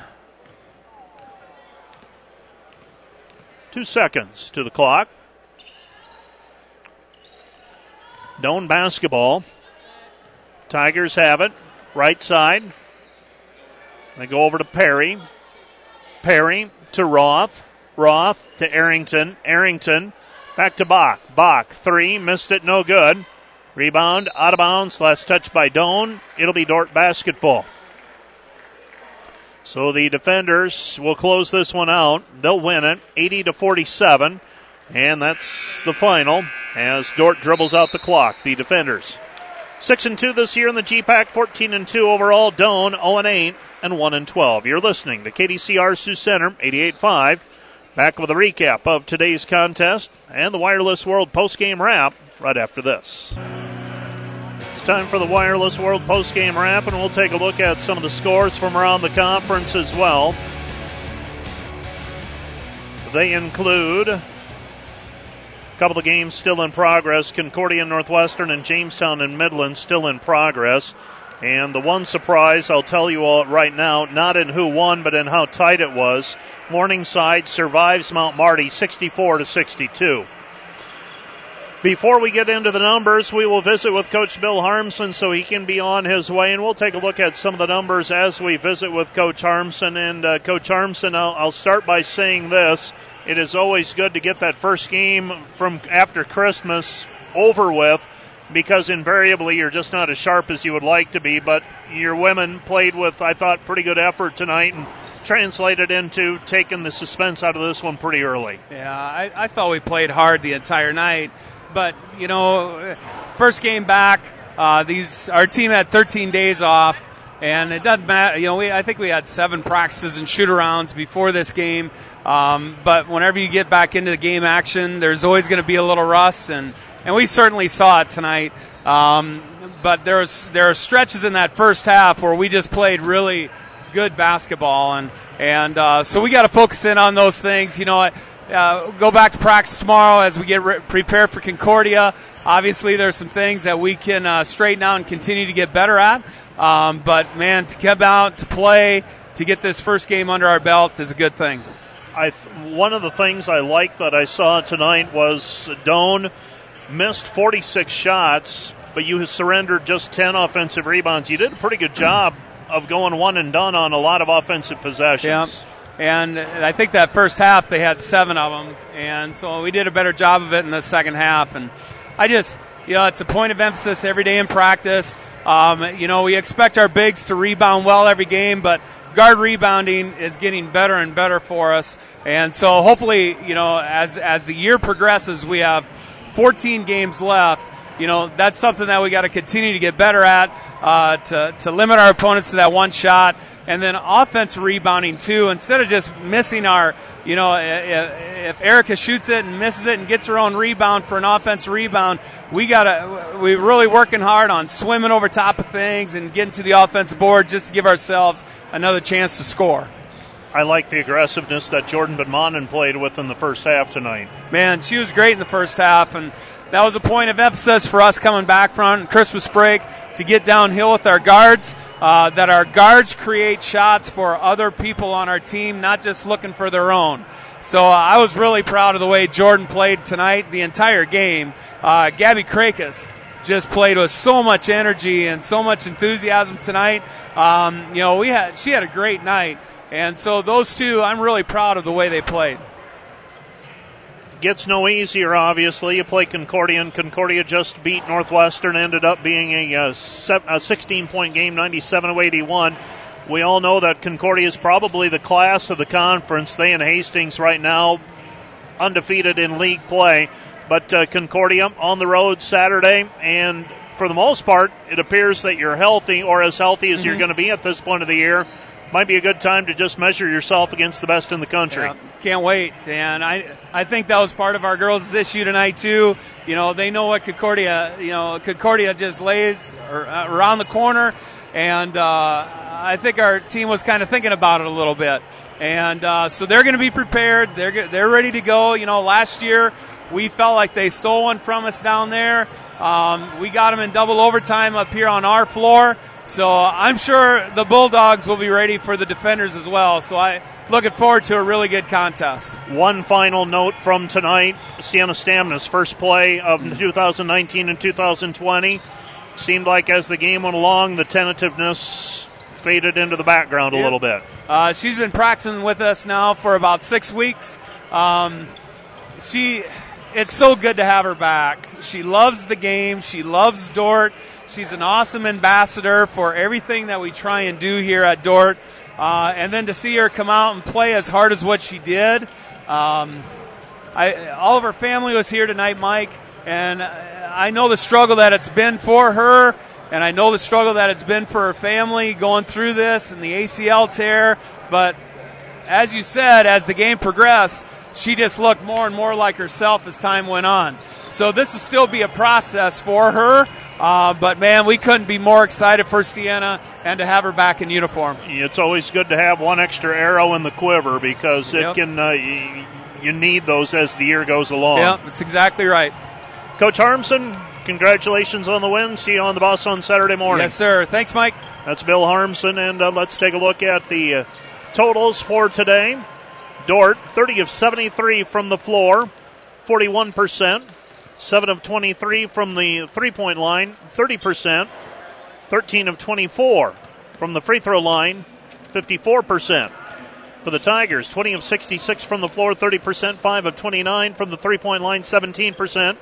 two seconds to the clock. Doane basketball. Tigers have it. Right side. They go over to Perry. Perry to Roth. Roth to Arrington. Arrington back to Bach. Bach, three. Missed it, no good. Rebound out of bounds. Last touch by Doane. It'll be Dordt basketball. So the defenders will close this one out. They'll win it 80 to 47. And that's the final as Dordt dribbles out the clock. The defenders. 6 and 2 this year in the GPAC, 14 and 2 overall. Doane 0 and 8 and 1 and 12. You're listening to KDCR Sioux Center 88.5. Back with a recap of today's contest and the Wireless World postgame wrap right after this. It's time for the Wireless World postgame wrap, and we'll take a look at some of the scores from around the conference as well. They include a couple of games still in progress Concordia Northwestern and Jamestown and Midland still in progress. And the one surprise I'll tell you all right now, not in who won, but in how tight it was. Morningside survives Mount Marty 64 to 62. Before we get into the numbers, we will visit with Coach Bill Harmsen so he can be on his way, and we'll take a look at some of the numbers as we visit with Coach Harmsen. And uh, Coach Harmsen, I'll, I'll start by saying this: it is always good to get that first game from after Christmas over with, because invariably you're just not as sharp as you would like to be. But your women played with, I thought, pretty good effort tonight, and translated into taking the suspense out of this one pretty early. Yeah, I, I thought we played hard the entire night but you know, first game back, uh, these our team had 13 days off, and it doesn't matter. You know, we I think we had seven practices and shootarounds before this game. Um, but whenever you get back into the game action, there's always going to be a little rust, and and we certainly saw it tonight. Um, but there's there are stretches in that first half where we just played really good basketball, and and uh, so we got to focus in on those things. You know, uh, go back to practice tomorrow as we get re- prepared for Concordia. Obviously, there's some things that we can uh, straighten out and continue to get better at. Um, but man, to come out to play, to get this first game under our belt is a good thing. I one of the things I liked that I saw tonight was Doane missed 46 shots, but you surrendered just 10 offensive rebounds. You did a pretty good job of going one and done on a lot of offensive possessions. Yeah. And I think that first half they had seven of them, and so we did a better job of it in the second half. And I just, you know, it's a point of emphasis every day in practice. Um, you know, we expect our bigs to rebound well every game, but guard rebounding is getting better and better for us. And so hopefully, you know, as as the year progresses, we have 14 games left. You know, that's something that we got to continue to get better at uh, to to limit our opponents to that one shot, and then offense rebounding too. Instead of just missing our you know, if Erica shoots it and misses it and gets her own rebound for an offense rebound, we gotta we're really working hard on swimming over top of things and getting to the offensive board just to give ourselves another chance to score. I like the aggressiveness that Jordan Van Manen played with in the first half tonight. Man, she was great in the first half, and that was a point of emphasis for us coming back from Christmas break to get downhill with our guards. Uh, that our guards create shots for other people on our team, not just looking for their own. So uh, I was really proud of the way Jordan played tonight, the entire game. Uh, Gabby Krakus just played with so much energy and so much enthusiasm tonight. Um, you know, we had she had a great night, and so those two, I'm really proud of the way they played gets no easier, obviously. You play Concordia, and Concordia just beat Northwestern, ended up being a, a 16 point game, 97 81. We all know that Concordia is probably the class of the conference. They and Hastings right now undefeated in league play. But uh, Concordia on the road Saturday, and for the most part, it appears that you're healthy or as healthy as mm-hmm. you're going to be at this point of the year might be a good time to just measure yourself against the best in the country. Yeah, can't wait, and I I think that was part of our girls' issue tonight too. You know, they know what Concordia, you know, Concordia just lays uh, around the corner, and uh, I think our team was kind of thinking about it a little bit, and uh, so they're going to be prepared. They're they're ready to go. You know, last year we felt like they stole one from us down there. Um, we got them in double overtime up here on our floor. So I'm sure the Bulldogs will be ready for the defenders as well. So I looking forward to a really good contest. One final note from tonight: Siena Stamnus' first play of 2019 and 2020 seemed like as the game went along, the tentativeness faded into the background a little bit. Uh, she's been practicing with us now for about six weeks. Um, she, it's so good to have her back. She loves the game. She loves Dordt. She's an awesome ambassador for everything that we try and do here at Dordt. Uh, and then to see her come out and play as hard as what she did. Um, I, all of her family was here tonight, Mike, and I know the struggle that it's been for her, and I know the struggle that it's been for her family going through this and the ACL tear. But as you said, as the game progressed, she just looked more and more like herself as time went on. So this will still be a process for her. Uh, but man, we couldn't be more excited for Sienna and to have her back in uniform. It's always good to have one extra arrow in the quiver because it yep. can. Uh, you need those as the year goes along. Yeah, that's exactly right. Coach Harmsen, congratulations on the win. See you on the bus on Saturday morning. Yes, sir. Thanks, Mike. That's Bill Harmsen, and uh, let's take a look at the uh, totals for today. Dordt, 30 of 73 from the floor, 41 percent. 7 of 23 from the three point line, 30%. 13 of 24 from the free throw line, 54%. For the Tigers, 20 of 66 from the floor, 30%. 5 of 29 from the three point line, 17%.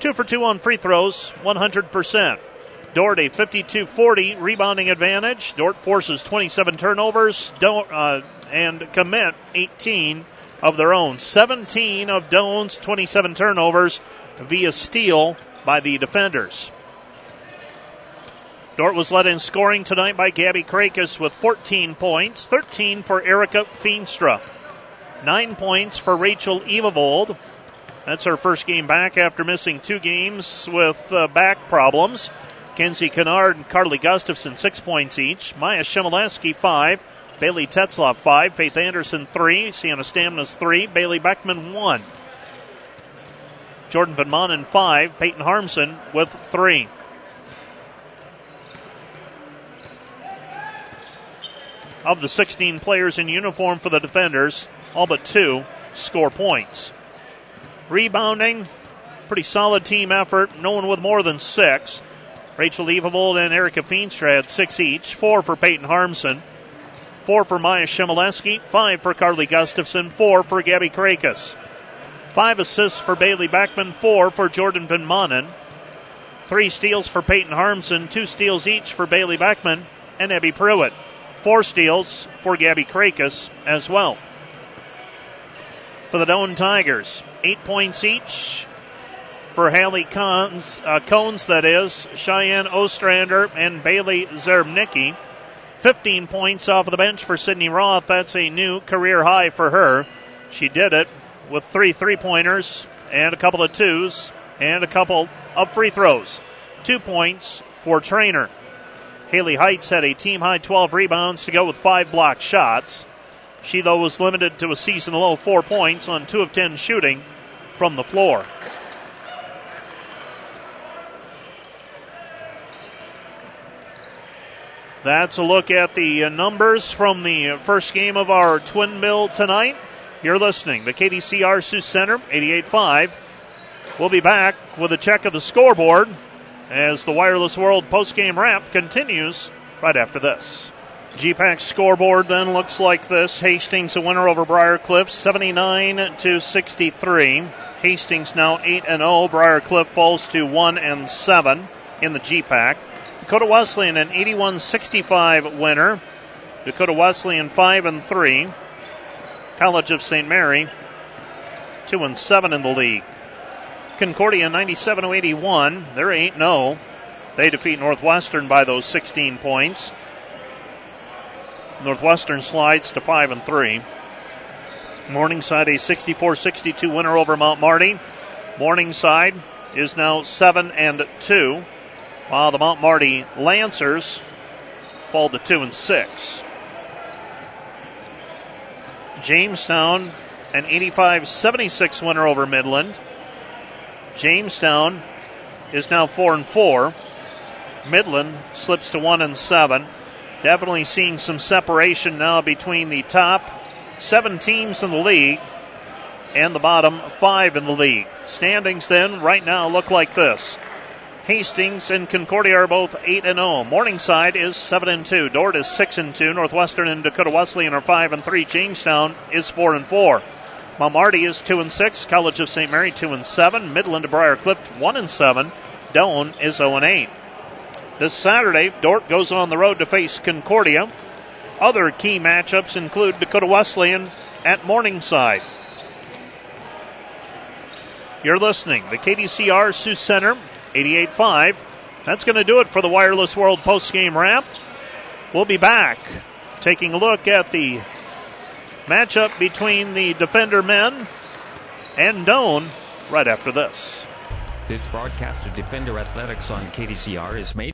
2 for 2 on free throws, 100%. Dordt a 52-40 rebounding advantage. Dordt forces 27 turnovers don't, uh, and commit 18 of their own. 17 of Doane's 27 turnovers via steal by the defenders. Dordt was led in scoring tonight by Gabby Krakus with 14 points, 13 for Erica Feenstra, 9 points for Rachel Evavold. That's her first game back after missing two games with uh, back problems. Kenzie Kennard and Carly Gustafson, 6 points each. Maya Shimoleski, 5. Bailey Tetzloff, 5. Faith Anderson, 3. Sienna Stamnus 3. Bailey Beckman, 1. Jordan Van Manen five, Peyton Harmsen with three. Of the 16 players in uniform for the defenders, all but two score points. Rebounding, pretty solid team effort. No one with more than six. Rachel Evavold and Erica Feenstra had six each. Four for Peyton Harmsen. Four for Maya Shimoleski. Five for Carly Gustafson. Four for Gabby Krakus. Five assists for Bailey Backman, Four for Jordan Van Manen. Three steals for Peyton Harmsen. Two steals each for Bailey Backman and Abby Pruitt. Four steals for Gabby Krakus as well. For the Doane Tigers, eight points each for Hallie Cones, uh, Cones, that is, Cheyenne Ostrander and Bailey Zerbnicki. 15 points off of the bench for Sydney Roth. That's a new career high for her. She did it with three three pointers and a couple of twos and a couple of free throws. Two points for Trainer. Haley Heights had a team high 12 rebounds to go with five block shots. She, though, was limited to a season low four points on two of 10 shooting from the floor. That's a look at the uh, numbers from the first game of our twin bill tonight. You're listening to KDCR Sioux Center, 88.5. We'll be back with a check of the scoreboard as the Wireless World postgame wrap continues right after this. GPAC scoreboard then looks like this. Hastings a winner over Briarcliff, 79 to 63. Hastings now 8 and 0. Briarcliff falls to 1 and 7 in the GPAC. Dakota Wesleyan an 81-65 winner. Dakota Wesleyan 5 and 3. College of St. Mary 2 and 7 in the league. Concordia 97-81. They're 8-0. They defeat Northwestern by those 16 points. Northwestern slides to 5 and 3. Morningside a 64-62 winner over Mount Marty. Morningside is now 7 and 2 while the Mount Marty Lancers fall to 2 and 6. Jamestown, an 85 76 winner over Midland. Jamestown is now 4 and 4. Midland slips to 1 and 7. Definitely seeing some separation now between the top seven teams in the league and the bottom five in the league. Standings then right now look like this. Hastings and Concordia are both 8 and 0. Morningside is 7 and 2. Dordt is 6 and 2. Northwestern and Dakota Wesleyan are 5 and 3. Jamestown is 4 and 4. Mount is 2 and 6. College of St. Mary 2 and 7. Midland to Cliff 1 and 7. Doane is 0 and 8. This Saturday, Dordt goes on the road to face Concordia. Other key matchups include Dakota Wesleyan at Morningside. You're listening to KDCR Sioux Center 88.5. That's going to do it for the Wireless World postgame wrap. We'll be back taking a look at the matchup between the Defender men and Doane right after this. This broadcast of Defender Athletics on KDCR is made